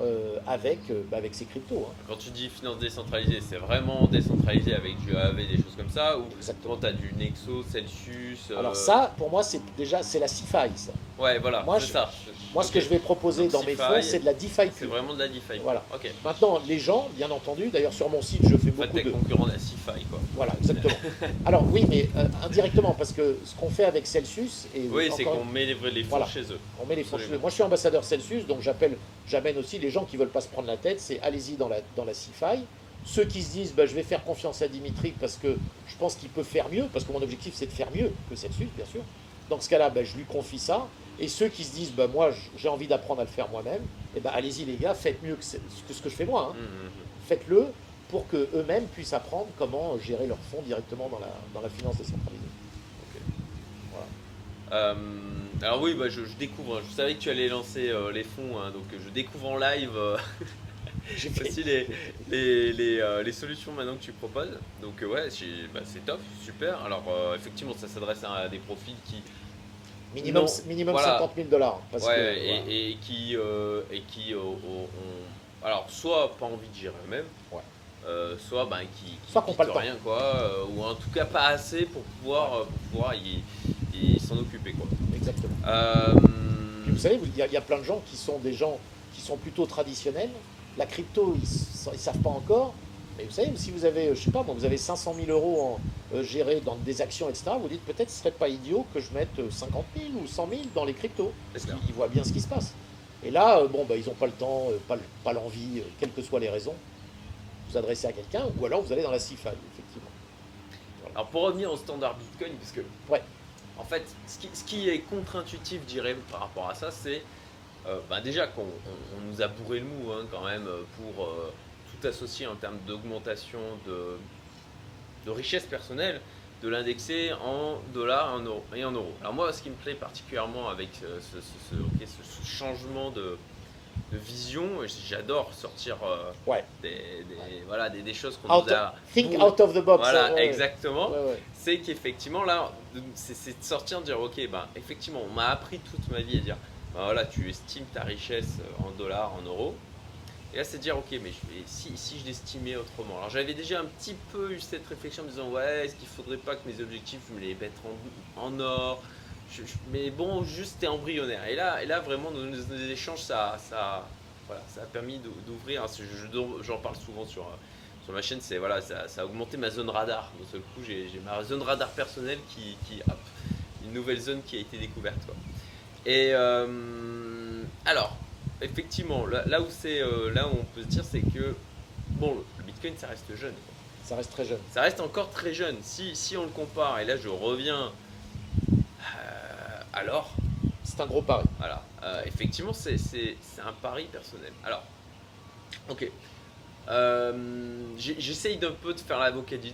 euh, avec, euh, bah, avec ces cryptos. hein. Quand tu dis finance décentralisée, c'est vraiment décentralisé avec du AAV, des choses comme ça Ou Exactement. quand tu as du Nexo, Celsius euh, Alors ça, pour moi, c'est déjà c'est la CeFi. ça. Ouais, voilà, moi, c'est je- ça. Moi, ce que je vais proposer Donc, dans mes fonds, c'est de la DeFi C'est vraiment de la DeFi. Voilà. Ok. Maintenant, les gens, bien entendu, d'ailleurs sur mon site, je fais En fait, beaucoup de... concurrent de la CeFi, quoi. Voilà, exactement. Alors oui, mais euh, indirectement, parce que ce qu'on fait avec Celsius, et Oui, c'est qu'on met les, les fonds Voilà. chez eux. On met les fonds chez eux. Moi, je suis ambassadeur Celsius, donc j'appelle, j'amène aussi les gens qui veulent pas se prendre la tête. C'est allez-y dans la dans la CeFi. Ceux qui se disent, bah, je vais faire confiance à Dimitri parce que je pense qu'il peut faire mieux, parce que mon objectif c'est de faire mieux que Celsius, bien sûr. Dans ce cas-là, bah, je lui confie ça. Et ceux qui se disent, bah, moi, j'ai envie d'apprendre à le faire moi-même, et ben allez-y les gars, faites mieux que, ce que ce que je fais moi. hein. Hum, hum, hum. Faites-le pour que eux-mêmes puissent apprendre comment gérer leurs fonds directement dans la dans la finance décentralisée. Euh, alors oui, bah, je, je découvre. Je savais que tu allais lancer euh, les fonds, hein, donc euh, je découvre en live aussi les, les, les, euh, les solutions maintenant que tu proposes. Donc ouais, bah, c'est top, super. Alors effectivement, ça s'adresse à des profils qui, minimum Non, minimum voilà. 50 000 dollars. Parce ouais, que, et, voilà. et qui, et qui ont, alors soit pas envie de gérer eux-mêmes, Ouais. euh, soit ben, qui, qui Soit qu'on pas le temps. rien quoi, euh, ou en tout cas pas assez pour pouvoir, euh, pour pouvoir y s'en occuper quoi. Exactement. Euh, Puis vous savez, il y, a- il y a plein de gens qui sont des gens qui sont plutôt traditionnels. La crypto, ils ne savent pas encore. Mais vous savez, si vous avez, euh, je sais pas, moi, vous avez 500 000 euros en, euh, gérés dans des actions, etc., vous dites peut-être ce serait pas idiot que je mette euh, 50 000 ou 100 000 dans les cryptos. Parce qu'ils ils voient bien ce qui se passe. Et là, euh, bon, bah, ils n'ont pas le temps, euh, pas, pas l'envie, euh, quelles que soient les raisons. Vous adressez à quelqu'un, ou alors vous allez dans la CIFI, effectivement. Alors pour revenir au standard Bitcoin, parce que Ouais. En fait, ce qui, est contre-intuitif, dirais, par rapport à ça, c'est euh, bah, déjà qu'on on- on nous a bourré le mou hein, quand même euh, pour euh, tout associer en termes d'augmentation de, richesse personnelle, de l'indexer en dollars en et en euros. Alors moi, ce qui me plaît particulièrement avec ce changement de, de vision, j'adore sortir euh, Ouais. des, des- voilà, des, des choses qu'on nous a... Think out of the box. Voilà, hein, ouais, exactement c'est qu'effectivement là, c'est de sortir, de dire ok, ben effectivement, on m'a appris toute ma vie à dire, ben voilà, tu estimes ta richesse euh, en dollars, en euros. Et là, c'est de dire ok, mais je vais, si, si je l'estimais autrement. Alors j'avais déjà un petit peu eu cette réflexion en me disant ouais, est-ce qu'il faudrait pas que mes objectifs je me les mette en, en or? Je- je- Mais bon, juste c'était embryonnaire. Et là, et là vraiment, nos, nos- échanges, ça, ça, voilà, ça a permis d'ou- d'ouvrir. hein, je- je- J'en parle souvent sur. euh, sur ma chaîne, c'est voilà, ça, ça a augmenté ma zone radar. D'un seul coup, j'ai ma zone radar personnelle qui, qui hop, une nouvelle zone qui a été découverte. Quoi. Et euh, alors, effectivement, là, là où c'est, euh, là où on peut se dire, c'est que bon, le, Bitcoin, ça reste jeune. quoi. Ça reste très jeune. Ça reste encore très jeune. Si, si on le compare, et là je reviens, alors C'est un gros pari. voilà. Euh, effectivement, c'est un pari personnel. Alors, ok. Euh, J'essaye d'un peu de faire l'avocat du,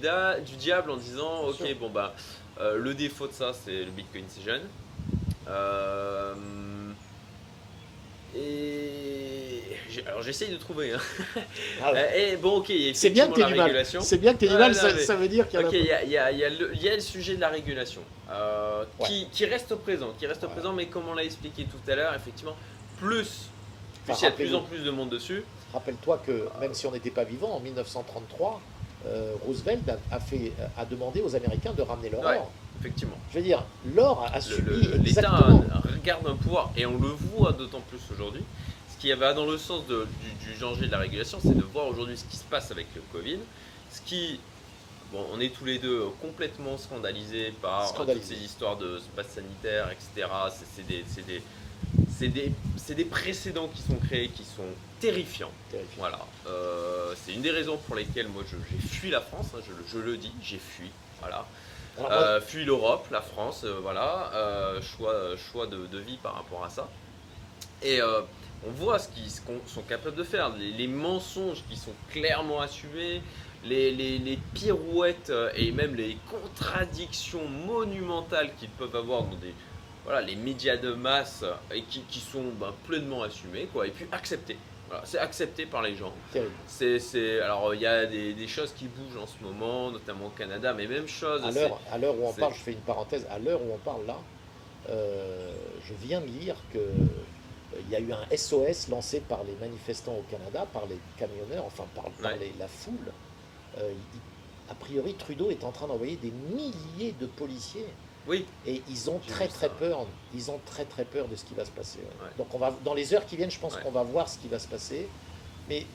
diable en disant, ok, bon bah, euh, le défaut de ça, c'est le Bitcoin, c'est jeune. Et alors j'essaye de trouver. hein. Ah ouais. Euh, et bon, ok, il y a C'est bien que tu la du mal. régulation. C'est bien que tu du mal, non, ça, mais- ça veut dire qu'il y a y a, il y a- il y a le il y a le sujet de la régulation euh, Ouais. qui, qui reste au présent, qui reste au Ouais. présent, mais comme on l'a expliqué tout à l'heure, effectivement, plus il y a de plus en plus de monde dessus. Rappelle-toi que même si on n'était pas vivant, en 1933, euh, Roosevelt a, fait, a demandé aux Américains de ramener leur or. Effectivement. Je veux dire, l'or a, subi L'État regarde un pouvoir, et on le voit d'autant plus aujourd'hui. Qui va dans le sens du, du danger de la régulation, c'est de voir aujourd'hui ce qui se passe avec le Covid. Ce qui Bon, on est tous les deux complètement scandalisés par toutes ces histoires de passe sanitaire, etc. C'est des, des, des, des, précédents qui sont créés qui sont terrifiants. Voilà. Euh, c'est une des raisons pour lesquelles moi j'ai fui la France, hein, je, je, le dis, j'ai fui. Voilà. Euh, fui l'Europe, la France, euh, voilà. choix choix de, de, vie par rapport à ça. Et on voit ce qu'ils sont capables de faire. Les, les, mensonges qui sont clairement assumés, les, pirouettes euh, et même les contradictions monumentales qu'ils peuvent avoir dans des, voilà, les médias de masse et qui, sont ben, pleinement assumés quoi, et puis acceptés. Voilà, c'est accepté par les gens. C'est, c'est, alors il y a des, choses qui bougent en ce moment, notamment au Canada, mais même chose. À l'heure, à l'heure où on parle, je fais une parenthèse, à l'heure où on parle là, euh, je viens de lire que euh, il y a eu un SOS lancé par les manifestants au Canada, par les camionneurs, enfin par, la foule, euh, a priori, Trudeau est en train d'envoyer des milliers de policiers. Oui. Et ils ont très très peur. Ils ont très très peur de ce qui va se passer. Donc on va dans les heures qui viennent, je pense qu'on va voir ce qui va se passer. Mais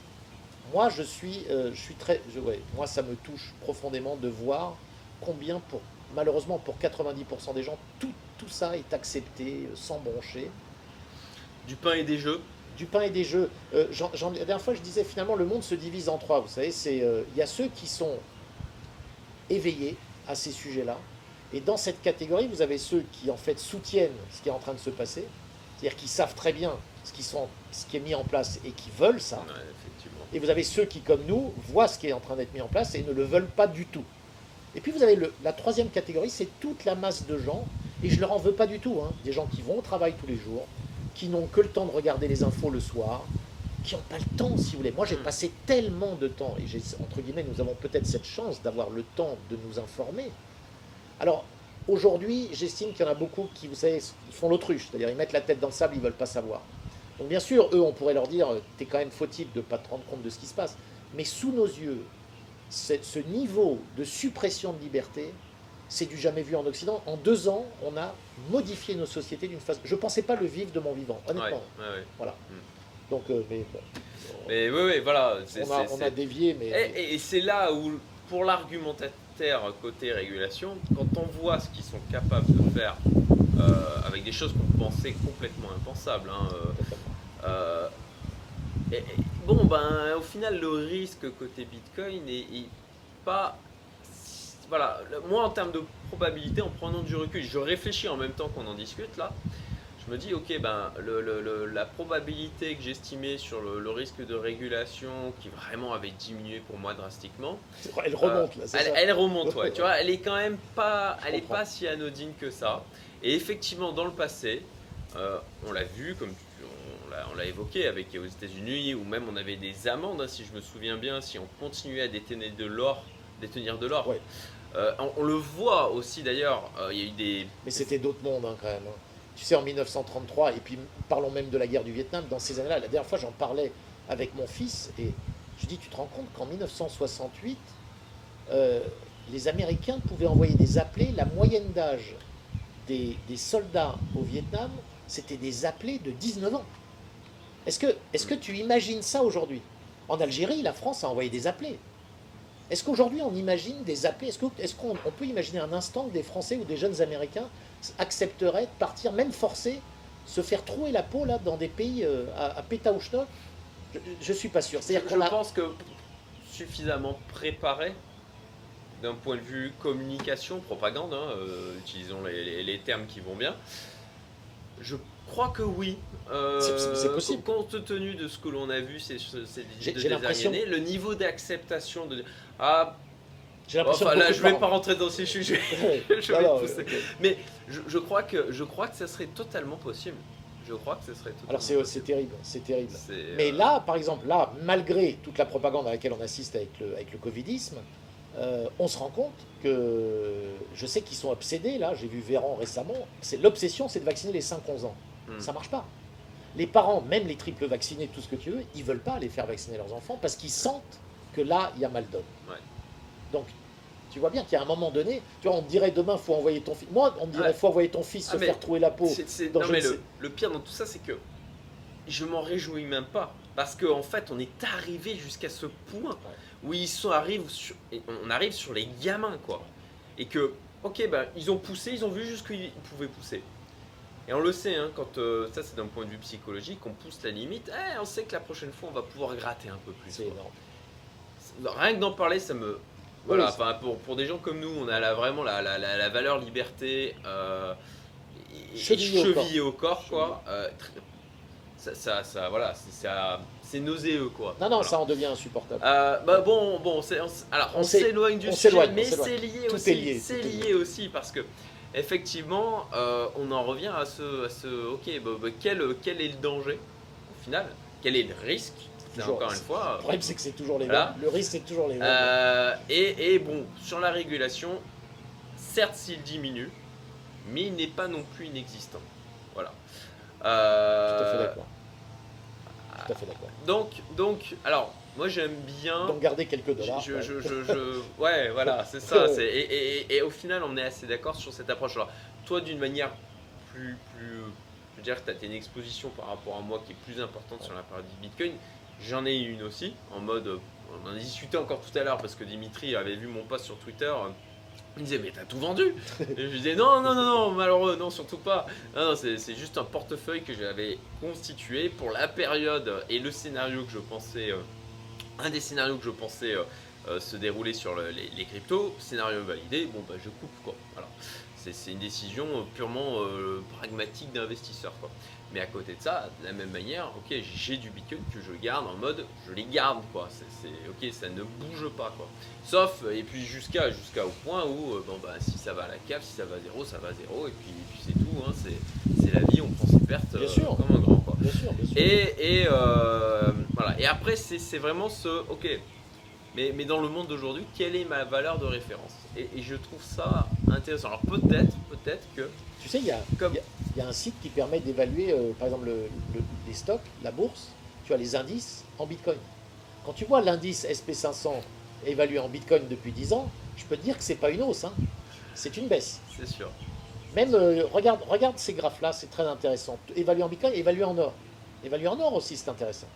moi, je suis, euh, je suis très, je, moi, ça me touche profondément de voir combien, pour malheureusement pour 90% des gens, tout, tout ça est accepté euh, sans broncher. Du pain et des jeux du pain et des jeux. Euh, la dernière fois, je disais finalement, le monde se divise en trois. Vous savez, c'est euh, il y a ceux qui sont éveillés à ces sujets-là, et dans cette catégorie, vous avez ceux qui en fait soutiennent ce qui est en train de se passer, c'est-à-dire qui savent très bien ce qui, sont, ce qui est mis en place et qui veulent ça. et vous avez ceux qui, comme nous, voient ce qui est en train d'être mis en place et ne le veulent pas du tout. Et puis vous avez le, la troisième catégorie, c'est toute la masse de gens, et je leur en veux pas du tout, hein, des gens qui vont au travail tous les jours, qui n'ont que le temps de regarder les infos le soir, qui n'ont pas le temps, si vous voulez. Moi, j'ai hmm. passé tellement de temps, et j'ai, entre guillemets, nous avons peut-être cette chance d'avoir le temps de nous informer. Alors, aujourd'hui, j'estime qu'il y en a beaucoup qui, vous savez, font l'autruche, c'est-à-dire ils mettent la tête dans le sable, ils ne veulent pas savoir. Donc, bien sûr, eux, on pourrait leur dire, t'es quand même fautif de ne pas te rendre compte de ce qui se passe. Mais sous nos yeux, ce niveau de suppression de liberté, c'est du jamais vu en Occident. En deux ans, on a modifié nos sociétés d'une façon. Je ne pensais pas le vivre de mon vivant, honnêtement. Voilà. Hmm. Donc, euh, mais Mais oui, oui, voilà. On a, dévié, mais. Et, c'est là où, pour l'argumentaire côté régulation, quand on voit ce qu'ils sont capables de faire euh, avec des choses qu'on pensait complètement impensables. Hein, euh, et, bon, ben, au final, le risque côté Bitcoin est pas voilà, moi en termes de probabilité, en prenant du recul, je réfléchis en même temps qu'on en discute là. Je me dis, ok, ben, la probabilité que j'estimais sur le, risque de régulation qui vraiment avait diminué pour moi drastiquement. Elle remonte là, elle, elle, remonte, ouais. tu vois, elle est quand même pas, elle est pas si anodine que ça. Et effectivement, dans le passé, euh, on l'a vu, comme on l'a évoqué avec aux États-Unis, où même on avait des amendes, hein, si je me souviens bien, si on continuait à détenir de l'or, détenir de l'or. Euh, on, le voit aussi d'ailleurs, euh, il y a eu des... Mais c'était d'autres mondes hein, quand même. Hein. Tu sais, en 1933, et puis parlons même de la guerre du Vietnam, dans ces années-là, la dernière fois j'en parlais avec mon fils, et je dis, tu te rends compte qu'en 1968, euh, les Américains pouvaient envoyer des appelés, la moyenne d'âge des, soldats au Vietnam, c'était des appelés de 19 ans. Est-ce que, est que tu imagines ça aujourd'hui? En Algérie, la France a envoyé des appelés. Est-ce qu'aujourd'hui on imagine des appels Est-ce qu'on peut imaginer un instant que des Français ou des jeunes Américains accepteraient de partir, même forcés, se faire trouer la peau là dans des pays euh, à, à je, ne suis pas sûr. je, pense que suffisamment préparé d'un point de vue communication, propagande, hein, euh, utilisons les, termes qui vont bien. Je crois que oui. Euh, c'est possible. Compte tenu de ce que l'on a vu ces, ces, dernières années, le niveau d'acceptation de ah, j'ai l'impression là, je ne vais pas rentrer dans ces sujets. je vais Mais je, crois que, je crois que ça serait totalement possible. Je crois que ce serait Alors c'est terrible, c'est terrible. Mais euh, là, par exemple, là, malgré toute la propagande à laquelle on assiste avec le, avec le Covidisme, euh, on se rend compte que je sais qu'ils sont obsédés, là, j'ai vu Véran récemment, c'est l'obsession, c'est de vacciner les 5-11 ans. Ça hmm. Ça marche pas. les parents, même les triples vaccinés, tout ce que tu veux, ils veulent pas aller faire vacciner leurs enfants parce qu'ils sentent que là, il y a mal. Ouais. Donc, tu vois bien qu'il y a un moment donné, tu vois, on te dirait demain, faut envoyer ton fils. Moi, on me dirait, Ouais. faut envoyer ton fils Ah, se faire trouer la peau. Non, mais le, le pire dans tout ça, c'est que je m'en réjouis même pas. Parce qu'en en fait, on est arrivé jusqu'à ce point où ils sont arrivent sur, et on arrive sur les gamins, quoi. Et que, ok, ben, ils ont poussé, ils ont vu jusqu'où ils pouvaient pousser. Et on le sait, hein, quand euh, ça c'est d'un point de vue psychologique, on pousse la limite, eh, on sait que la prochaine fois on va pouvoir gratter un peu plus. C'est énorme. Rien que d'en parler, ça me. Voilà, enfin, pour, pour des gens comme nous, on a la- vraiment la, la, la, valeur liberté euh, Chevillée au corps. chevillée au corps, quoi. Euh, ça, ça, ça, voilà, c'est nauséeux, quoi. Non, non, Voilà. ça en devient insupportable. Euh, bah bon, bon, on, alors On on s'é- s'éloigne du sujet, mais c'est lié Tout aussi. lié, C'est lié aussi parce que effectivement, euh, on en revient à ce, à ce ok, bah, bah, quel, quel est le danger au final? Quel est le risque Toujours. encore une fois. Le problème, c'est que c'est toujours les Voilà. mêmes. Le risque, c'est toujours les mêmes. Euh, et, et bon, sur la régulation, certes s'il diminue, mais il n'est pas non plus inexistant. Voilà. Tout Euh, à fait d'accord. Tout à fait d'accord. donc, donc, alors, moi j'aime bien. Garder quelques dollars. Je, ouais. je, je, je- ouais, voilà, c'est ça. Et, et- et- et au final, on est assez d'accord sur cette approche. Alors, toi, d'une manière plus, plus, je veux dire que tu as une exposition par rapport à moi qui est plus importante sur la partie Bitcoin. J'en ai une aussi, en mode, on en a discuté encore tout à l'heure parce que Dimitri avait vu mon post sur Twitter. Il me disait, mais t'as tout vendu Et je lui disais, non, non, non, non, malheureux, non, surtout pas. Non, non, c'est c'est juste un portefeuille que j'avais constitué pour la période et le scénario que je pensais, euh, un des scénarios que je pensais euh, euh, se dérouler sur le- les, les cryptos, scénario validé, bon, bah, je coupe, quoi. Voilà. C'est une décision euh, purement euh, pragmatique d'investisseur, quoi. Mais à côté de ça, de la même manière, ok, j'ai du Bitcoin que je garde en mode, je les garde, quoi. C'est ok, ça ne bouge pas, quoi. Sauf, et puis jusqu'à jusqu'à au point où, euh, bon, bah, si ça va à la cave, si ça va à zéro, ça va à zéro, et puis, et puis c'est tout, hein. c'est la vie, on prend ses pertes Bien sûr. comme un grand, quoi. Bien sûr, bien sûr. Et, et, voilà. et après, c'est vraiment ce. Ok, mais, mais dans le monde d'aujourd'hui, quelle est ma valeur de référence et, et je trouve ça intéressant. Alors peut-être, peut-être que. Tu sais, il y a, Comme- il y a- il y a un site qui permet d'évaluer, euh, par exemple, le- le- les stocks, la bourse, tu as les indices en Bitcoin. Quand tu vois l'indice SP500 évalué en Bitcoin depuis 10 ans, je peux te dire que c'est pas une hausse, hein. c'est une baisse. C'est sûr. Même, euh, regarde, regarde ces graphes-là, c'est très intéressant. Évalué en Bitcoin, évalué en or. Évalué en or aussi, c'est intéressant.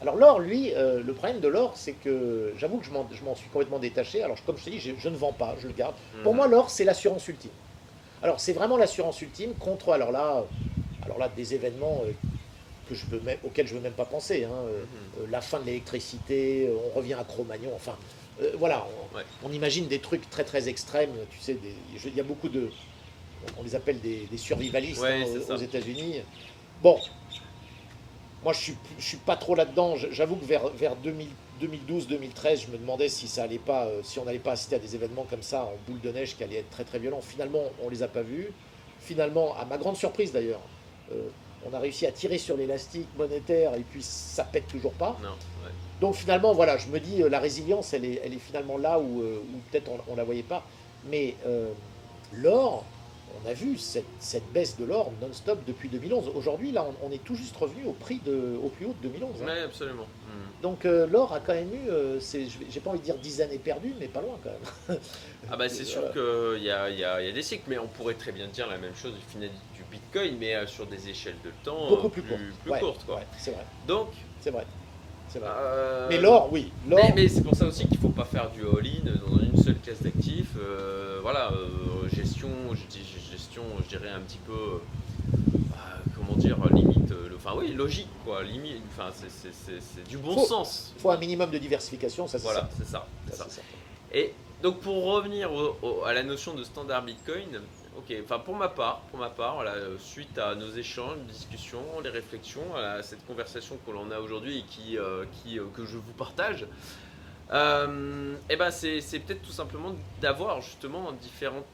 Alors l'or, lui, euh, le problème de l'or, c'est que j'avoue que je m'en suis complètement détaché. Alors comme je te dis, je, je ne vends pas, je le garde. Pour Mhm. moi, l'or, c'est l'assurance ultime. Alors, c'est vraiment l'assurance ultime contre, alors là, alors là des événements euh, que je peux même, auxquels je ne veux même pas penser. hein, euh, Mhm. la fin de l'électricité, on revient à Cro-Magnon, enfin, voilà, on, Ouais. on imagine des trucs très très extrêmes. Tu sais, il y a beaucoup de, on les appelle des, des survivalistes Ouais, hein, aux États-Unis. Bon, moi je suis, je suis pas trop là-dedans. J'avoue que vers, vers 2000 2012-2013, je me demandais si ça allait pas, euh, si on n'allait pas assister à des événements comme ça en boule de neige qui allaient être très très violents. Finalement, on les a pas vus. Finalement, à ma grande surprise d'ailleurs, euh, on a réussi à tirer sur l'élastique monétaire et puis ça pète toujours pas. Non, ouais. Donc finalement, voilà, je me dis, euh, la résilience, elle est, elle est finalement là où, où peut-être on ne la voyait pas. Mais euh, l'or, on a vu cette, cette baisse de l'or non-stop depuis 2011. Aujourd'hui, là, on, on est tout juste revenu au prix de, au plus haut de 2011. hein. Ouais, absolument. Mhm. Donc euh, l'or a quand même eu, euh, j'ai pas envie de dire 10 années perdues, mais pas loin quand même. Ah bah c'est sûr qu'il y a, il y, a, il y a des cycles, mais on pourrait très bien dire la même chose du final du Bitcoin, mais euh, sur des échelles de temps Beaucoup plus courtes. plus Ouais, courtes. Quoi. ouais, c'est vrai, Donc, c'est vrai. C'est vrai. euh, mais l'or, oui. Mais, mais c'est pour ça aussi qu'il ne faut pas faire du all-in dans une seule classe d'actifs. Euh, voilà, euh, gestion, je dis gestion, je dirais un petit peu, euh, comment dire, limite, le- enfin oui, logique quoi, limite, enfin c'est- du bon Faut- sens. il faut un minimum de diversification, ça c'est Voilà, c'est ça. Et donc pour revenir au- au- à la notion de standard Bitcoin, ok, enfin pour ma part, pour ma part, voilà, euh, suite à nos échanges, nos discussions, les réflexions, à cette conversation que l'on a aujourd'hui et qui, euh, qui, euh, que je vous partage, euh, eh ben c'est c'est peut-être tout simplement d'avoir justement différents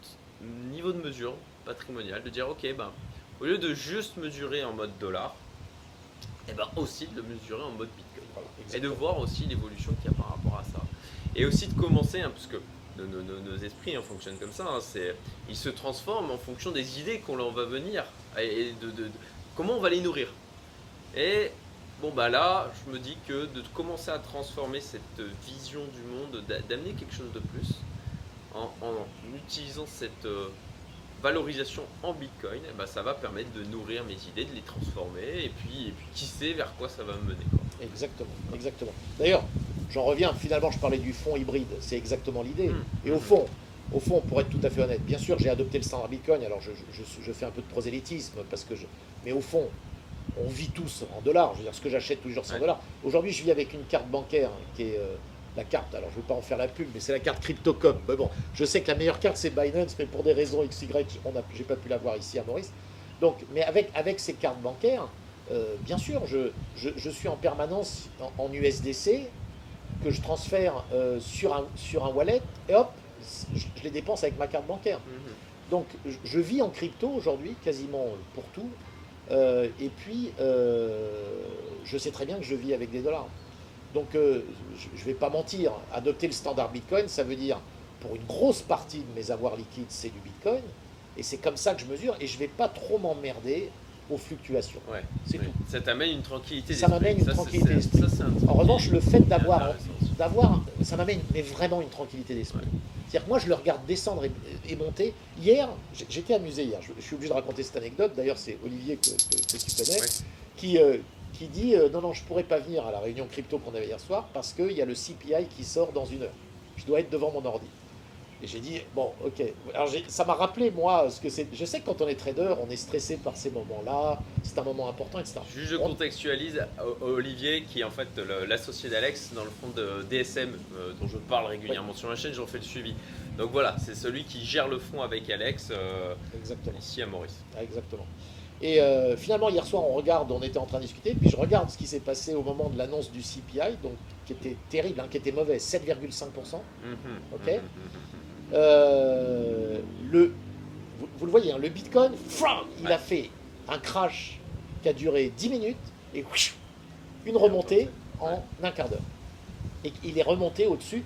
niveaux de mesure patrimoniale, de dire ok, ben, au lieu de juste mesurer en mode dollar, eh ben aussi de le mesurer en mode Bitcoin Voilà, et de voir aussi l'évolution qu'il y a par rapport à ça. Et aussi de commencer, hein, parce que nos, esprits hein, fonctionnent comme ça, hein, ils se transforment en fonction des idées qu'on leur va venir et comment on va les nourrir. Et bon bah là, je me dis que de commencer à transformer cette vision du monde, d'a- d'amener quelque chose de plus, en, en utilisant cette euh, valorisation en Bitcoin, eh ben, ça va permettre de nourrir mes idées, de les transformer, et puis, et puis qui sait vers quoi ça va me mener. quoi. Exactement, exactement. D'ailleurs, j'en reviens, finalement, je parlais du fonds hybride, c'est exactement l'idée. Mm. Et au fond, au fond, pour être tout à fait honnête, bien sûr, j'ai adopté le standard Bitcoin, alors je, je- je- je fais un peu de prosélytisme, parce que je... mais au fond, on vit tous en dollars. Je veux dire, ce que j'achète tous les jours, c'est en dollars. Aujourd'hui, je vis avec une carte bancaire qui est euh, la carte, alors je ne veux pas en faire la pub, mais c'est la carte Cryptocom. Mais bon, je sais que la meilleure carte, c'est Binance, mais pour des raisons XY, a, j'ai pas pu l'avoir ici à Maurice. Donc, mais avec, avec ces cartes bancaires, euh, bien sûr, je, je, je suis en permanence en, en USDC que je transfère euh, sur, un, sur un wallet et hop, je, je les dépense avec ma carte bancaire. Donc je, je vis en crypto aujourd'hui quasiment pour tout. Euh, et puis euh, je sais très bien que je vis avec des dollars. Donc euh, je ne vais pas mentir, adopter le standard Bitcoin, ça veut dire pour une grosse partie de mes avoirs liquides, c'est du Bitcoin. Et c'est comme ça que je mesure. Et je ne vais pas trop m'emmerder aux fluctuations. Ouais, C'est oui. tout. Ça t'amène une tranquillité Ça m'amène une Ça, tranquillité d'esprit. En revanche, le fait d'avoir ça m'amène mais vraiment une tranquillité d'esprit. Ouais. C'est-à-dire que moi, je le regarde descendre et, et monter. Hier, j'étais amusé hier. Je, je suis obligé de raconter cette anecdote. D'ailleurs, c'est Olivier que, que- que tu connais, Ouais. qui, euh, qui dit euh, non, non, je pourrais pas venir à la réunion crypto qu'on avait hier soir parce qu'il y a le CPI qui sort dans une heure. Je dois être devant mon ordi. Et j'ai dit bon, ok. Alors ça m'a rappelé moi ce que c'est. Je sais que quand on est trader, on est stressé par ces moments-là. C'est un moment important, etc. Juste je On- contextualise O- Olivier, qui est en fait l'associé d'Alex dans le fond de DSM, euh, dont je parle régulièrement sur ma chaîne, j'en fais le suivi. Donc voilà, c'est celui qui gère le fond avec Alex euh, Exactement. ici à Maurice. Exactement. Et euh, finalement, hier soir, on regarde, on était en train de discuter, puis je regarde ce qui s'est passé au moment de l'annonce du CPI, donc qui était terrible, hein, qui était mauvais, 7,5%. Mhm, Ok. mhm, Euh, le, vous, vous le voyez, hein, le Bitcoin, il a fait un crash qui a duré 10 minutes et une remontée en un quart d'heure. Et il est remonté au-dessus.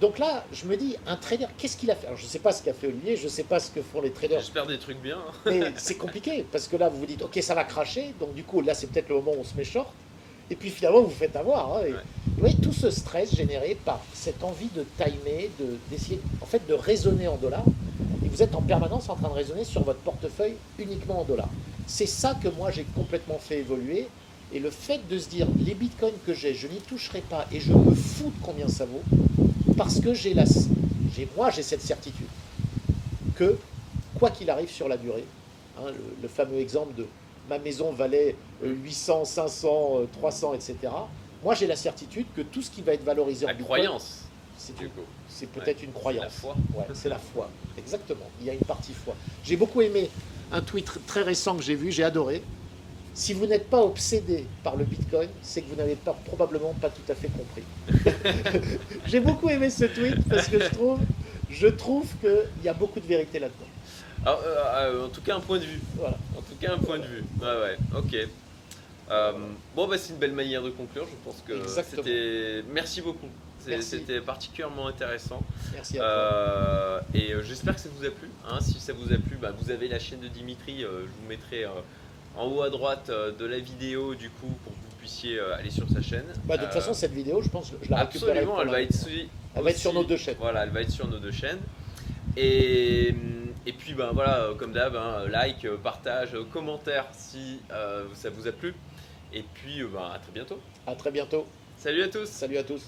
Donc là, je me dis, un trader, qu'est-ce qu'il a fait? Alors, je ne sais pas ce qu'a fait Olivier, je ne sais pas ce que font les traders J'espère des trucs bien. hein. mais c'est compliqué parce que là, vous vous dites, ok, ça va cracher, donc du coup, là, c'est peut-être le moment où on se met short. Et puis finalement, vous vous faites avoir. hein, et, Ouais. Vous voyez, tout ce stress généré par cette envie de timer, de- d'essayer en fait de raisonner en dollars. Et vous êtes en permanence en train de raisonner sur votre portefeuille uniquement en dollars. C'est ça que moi, j'ai complètement fait évoluer. Et le fait de se dire, les bitcoins que j'ai, je n'y toucherai pas et je me fous de combien ça vaut, parce que j'ai la, j'ai, moi, j'ai cette certitude que, quoi qu'il arrive sur la durée, hein, le, le fameux exemple de ma maison valait euh, 800, 500, euh, 300, etc. Moi, j'ai la certitude que tout ce qui va être valorisé en La bitcoin, croyance, c'est, du coup. c'est peut-être une croyance. La foi. Ouais, c'est la foi, exactement. Il y a une partie foi. J'ai beaucoup aimé un tweet tr- très récent que j'ai vu, j'ai adoré. Si vous n'êtes pas obsédé par le Bitcoin, c'est que vous n'avez pas, probablement pas tout à fait compris. j'ai beaucoup aimé ce tweet parce que je trouve, je trouve qu'il y a beaucoup de vérité là-dedans. Euh, euh, en tout cas, un point de vue. Voilà. En tout cas, un point de vue. Ouais, ouais, ok. Euh, bon, bah, c'est une belle manière de conclure. Je pense que Exactement. c'était. Merci beaucoup. C'était particulièrement intéressant. Merci à. Euh, et j'espère que ça vous a plu. hein. Si ça vous a plu, bah, vous avez la chaîne de Dimitri. euh, je vous mettrai en haut à droite euh, de la vidéo, du coup, pour que vous puissiez euh, aller sur sa chaîne. Bah, de toute Euh, façon, cette vidéo, je pense, je la. Absolument, elle va être, sui- Elle va être sur aussi- nos deux chaînes. Voilà, elle va être sur nos deux chaînes. Et, et puis, ben voilà, euh, comme d'hab, hein, like, euh, partage, euh, commentaire si euh, ça vous a plu. Et puis, euh, ben, à très bientôt. À très bientôt. Salut à tous Salut à tous.